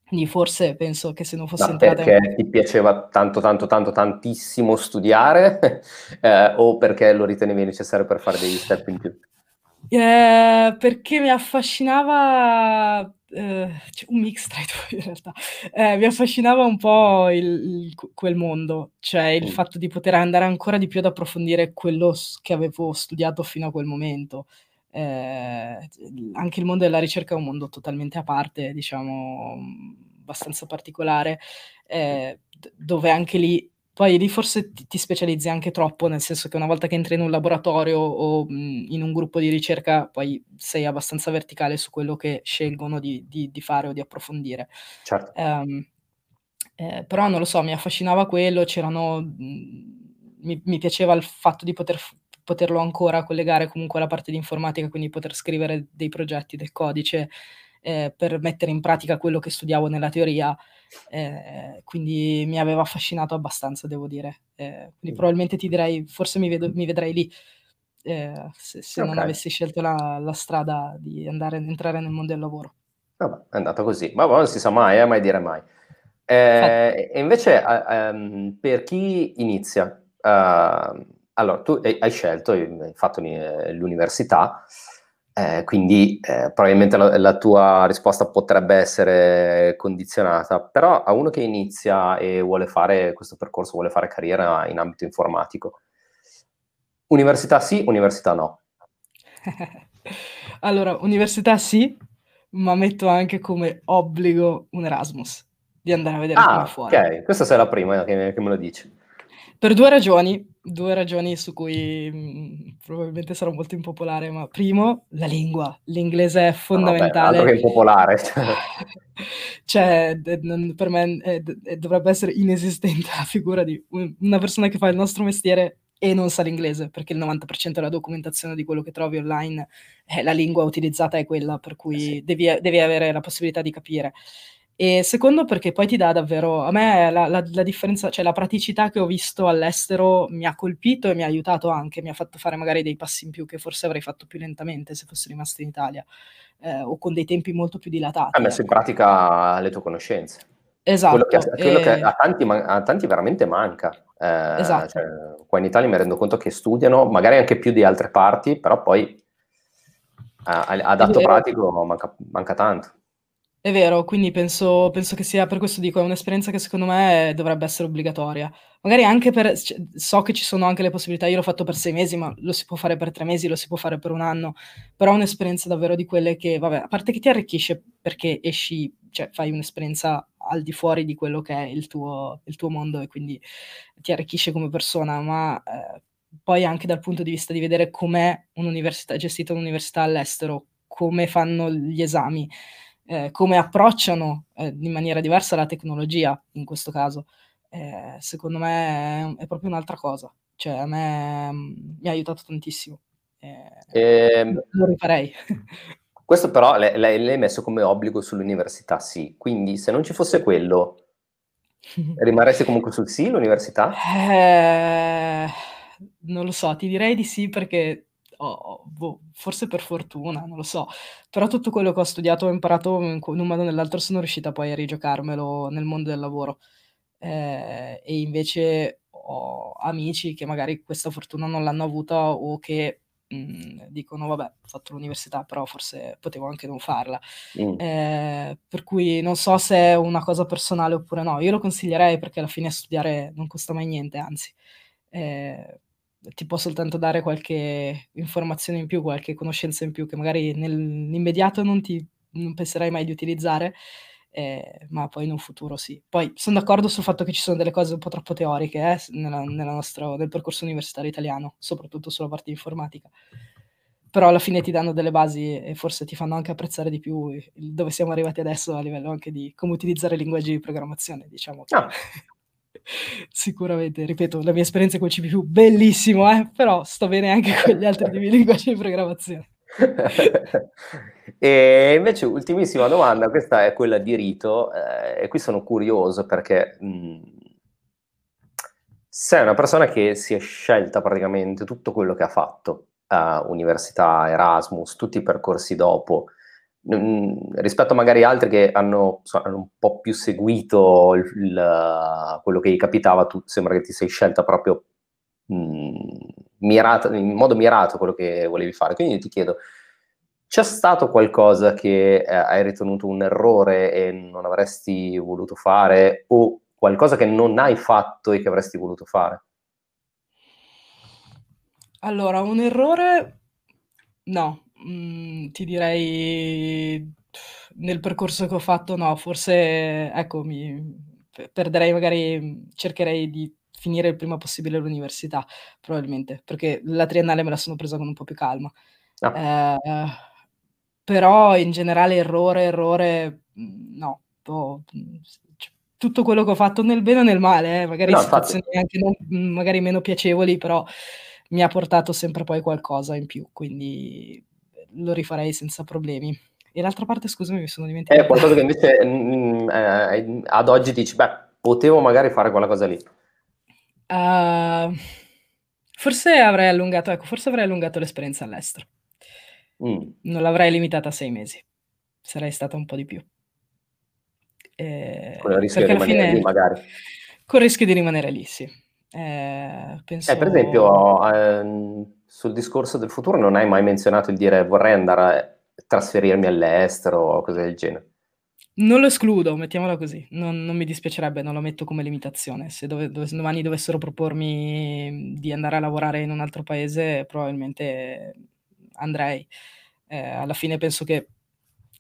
quindi forse penso che se non fosse Ma entrata... Perché in... ti piaceva tanto, tanto, tanto, tantissimo studiare eh, o perché lo ritenevi necessario per fare degli step in più? Eh, perché mi affascinava Ehm, cioè un mix tra i due in realtà. Eh, mi affascinava un po' il il quel mondo, cioè il fatto di poter andare ancora di più ad approfondire quello che avevo studiato fino a quel momento. Ehm, anche il mondo della ricerca è un mondo totalmente a parte, diciamo, abbastanza particolare, d dove anche lì poi lì forse ti, ti, specializzi anche troppo, nel senso che una volta che entri in un laboratorio o mh, in un gruppo di ricerca, poi sei abbastanza verticale su quello che scelgono di, di, di fare o di approfondire. Certo. Um, eh, però non lo so, mi affascinava quello, c'erano... Mh, mi, mi, piaceva il fatto di poter, poterlo ancora collegare comunque alla parte di informatica, quindi poter scrivere dei progetti, del codice, eh, per mettere in pratica quello che studiavo nella teoria eh, quindi mi aveva affascinato abbastanza, devo dire. Eh, quindi probabilmente ti direi, forse mi, vedo, mi vedrei lì, eh, se, se okay. non avessi scelto la, la, strada di andare entrare nel mondo del lavoro. Vabbè, è andata così, ma non si sa mai, eh, mai dire mai. Eh, e invece, um, per chi inizia, uh, allora tu hai scelto, hai fatto l'università, eh, quindi eh, probabilmente la, la, tua risposta potrebbe essere condizionata, però a uno che inizia e vuole fare questo percorso, vuole fare carriera in ambito informatico, università sì, università no. allora, università sì, ma metto anche come obbligo un Erasmus, di andare a vedere ah, come fuori. Ok, questa sei la prima che, che me lo dici. Per due ragioni, due ragioni su cui mh, mm, probabilmente sarò molto impopolare, ma primo, la lingua. L'inglese è fondamentale. No, vabbè, altro che impopolare. cioè, per me è, è, dovrebbe essere inesistente la figura di una persona che fa il nostro mestiere e non sa l'inglese, perché il 90% della documentazione di quello che trovi online, è la lingua utilizzata è quella, per cui sì. devi, devi avere la possibilità di capire. E secondo perché poi ti dà davvero, a me la, la, la, differenza, cioè la praticità che ho visto all'estero mi ha colpito e mi ha aiutato anche, mi ha fatto fare magari dei passi in più che forse avrei fatto più lentamente se fossi rimasto in Italia eh, o con dei tempi molto più dilatati. Ha messo in ecco. pratica le tue conoscenze. Esatto. Quello che, quello e... che a, tanti, a, tanti, veramente manca. Eh, esatto. Cioè, qua in Italia mi rendo conto che studiano, magari anche più di altre parti, però poi a, a dato pratico manca, manca tanto. È vero, quindi penso, penso che sia per questo dico, è un'esperienza che secondo me dovrebbe essere obbligatoria. Magari anche per, cioè, so che ci sono anche le possibilità, io l'ho fatto per sei mesi, ma lo si può fare per tre mesi, lo si può fare per un anno, però è un'esperienza davvero di quelle che, vabbè, a parte che ti arricchisce perché esci, cioè fai un'esperienza al di fuori di quello che è il tuo, il tuo mondo e quindi ti arricchisce come persona, ma eh, poi anche dal punto di vista di vedere com'è un'università, gestita un'università all'estero, come fanno gli esami eh, come approcciano eh, in maniera diversa la tecnologia in questo caso, eh, secondo me è, è, proprio un'altra cosa. Cioè, a me mh, mm, mi ha aiutato tantissimo. Eh, ehm, lo rifarei. Questo però lei, l'hai messo come obbligo sull'università, sì. Quindi se non ci fosse quello, rimarresti comunque sul sì l'università? Eh, non lo so, ti direi di sì perché oh, boh, forse per fortuna, non lo so, però tutto quello che ho studiato e imparato in un modo o nell'altro sono riuscita poi a rigiocarmelo nel mondo del lavoro. Eh, e invece ho amici che magari questa fortuna non l'hanno avuta o che mh, mhmm, dicono vabbè, ho fatto l'università, però forse potevo anche non farla. Mm. Eh, per cui non so se è una cosa personale oppure no. Io lo consiglierei perché alla fine studiare non costa mai niente, anzi. Eh, ti può soltanto dare qualche informazione in più, qualche conoscenza in più che magari nell'immediato non, ti, non penserai mai di utilizzare, eh, ma poi in un futuro sì. Poi sono d'accordo sul fatto che ci sono delle cose un po' troppo teoriche eh, nella, nella nostra, nel percorso universitario italiano, soprattutto sulla parte informatica. Però alla fine ti danno delle basi e forse ti fanno anche apprezzare di più dove siamo arrivati adesso a livello anche di come utilizzare linguaggi di programmazione, diciamo. Ah, Sicuramente, ripeto, la mia esperienza con CPU bellissimo, eh? però sto bene anche con gli altri linguaggi di programmazione. e invece, ultimissima domanda, questa è quella di Rito, eh, e qui sono curioso perché mh, mm, sei una persona che si è scelta praticamente tutto quello che ha fatto, uh, università, Erasmus, tutti i percorsi dopo, rispetto a magari altri che hanno, so, hanno un po' più seguito il, il, quello che gli capitava, tu sembra che ti sei scelta proprio mh, mirata, in modo mirato quello che volevi fare. Quindi ti chiedo, c'è stato qualcosa che eh, hai ritenuto un errore e non avresti voluto fare o qualcosa che non hai fatto e che avresti voluto fare? Allora, un errore no, Mhmm, ti direi nel percorso che ho fatto no, forse ecco mi perderei magari cercherei di finire il prima possibile l'università, probabilmente, perché la triennale me la sono presa con un po' più calma. Ah. Ehm, però in generale errore, errore, mhmm, no, ho tutto quello che ho fatto nel bene o nel male, eh, magari No, situazioni anche non magari meno piacevoli, però mi ha portato sempre poi qualcosa in più, quindi lo rifarei senza problemi. E l'altra parte, scusami, mi sono dimenticato. È qualcosa che invece mh, mm, eh, ad oggi dici, beh, potevo magari fare quella cosa lì. Uh, forse avrei allungato, ecco, forse avrei allungato l'esperienza all'estero. Mm. Non l'avrei limitata a sei mesi. Sarei stata un po' di più. Eh, con il rischio di rimanere fine, lì, magari. Con il rischio di rimanere lì, sì. Eh, penso... eh, per esempio, ehm, sul discorso del futuro non hai mai menzionato il dire vorrei andare a trasferirmi all'estero o cose del genere. Non lo escludo, mettiamola così, non, non mi dispiacerebbe, non lo metto come limitazione. Se dove, dove, domani dovessero propormi di andare a lavorare in un altro paese, probabilmente andrei. Eh, alla fine penso che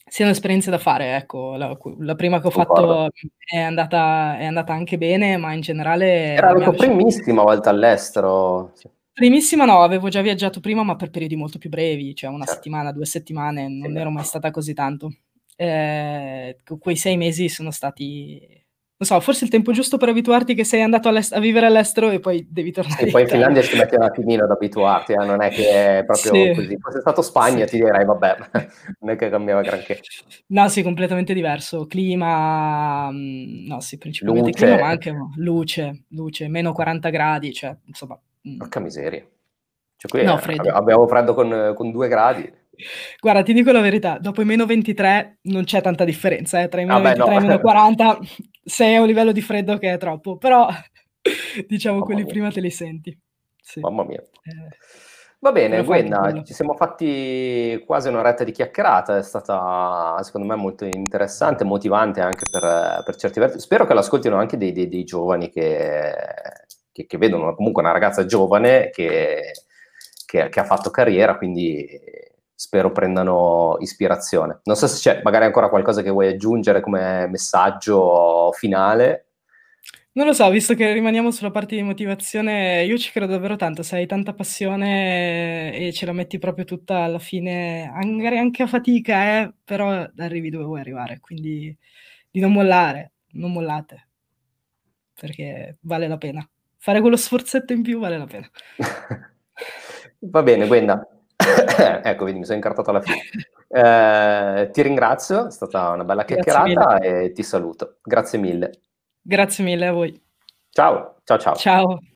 siano esperienze da fare, ecco. La la prima che ho fatto è andata è andata anche bene, ma in generale Era la tua primissima volta all'estero. Primissima no, avevo già viaggiato prima, ma per periodi molto più brevi, cioè 1 Certo. settimana, 2 settimane, non Sì. ero mai stata così tanto. Q quei 6 mesi sono stati non so, forse il tempo giusto per abituarti che sei andato a vivere all'estero e poi devi tornare E poi in. Finlandia ci metti un attimino ad abituarti, eh, non è che è proprio Sì. così. Fosse stato Spagna Sì. ti direi vabbè, non è che cambiava granché. No, sì, completamente diverso. Clima, mhmm, no, sì, principalmente Luce. clima, ma anche luce, luce, meno 40 gradi, cioè insomma, Porca miseria. Cioè qui, No, freddo. abbiamo freddo con con 2 gradi. Guarda, ti dico la verità, dopo i -23 non c'è tanta differenza, eh, tra i Ah beh, no. -23 e i -40 sei a un livello di freddo che è troppo, però diciamo Mamma quelli mia. prima te li senti. Sì. Mamma mia. Eh. Va bene, Gwenna, ci siamo fatti quasi 1 oretta di chiacchierata, è stata secondo me molto interessante, motivante anche per per certi versi. Spero che l'ascoltino anche dei dei dei giovani che che che vedono comunque una ragazza giovane che che che ha fatto carriera, quindi spero prendano ispirazione. Non so se c'è magari ancora qualcosa che vuoi aggiungere come messaggio finale. Non lo so, visto che rimaniamo sulla parte di motivazione, io ci credo davvero tanto. Se hai tanta passione e ce la metti proprio tutta alla fine, magari anche a fatica eh, però arrivi dove vuoi arrivare, quindi di non mollare, non mollate. Perché vale la pena. Fare quello sforzetto in più vale la pena. Va bene Gwenna. Ecco vedi mi sono incartato alla fine. Ehm, ti ringrazio, è stata una bella chiacchierata e ti saluto. Grazie mille. Grazie mille a voi. Ciao, ciao ciao. Ciao.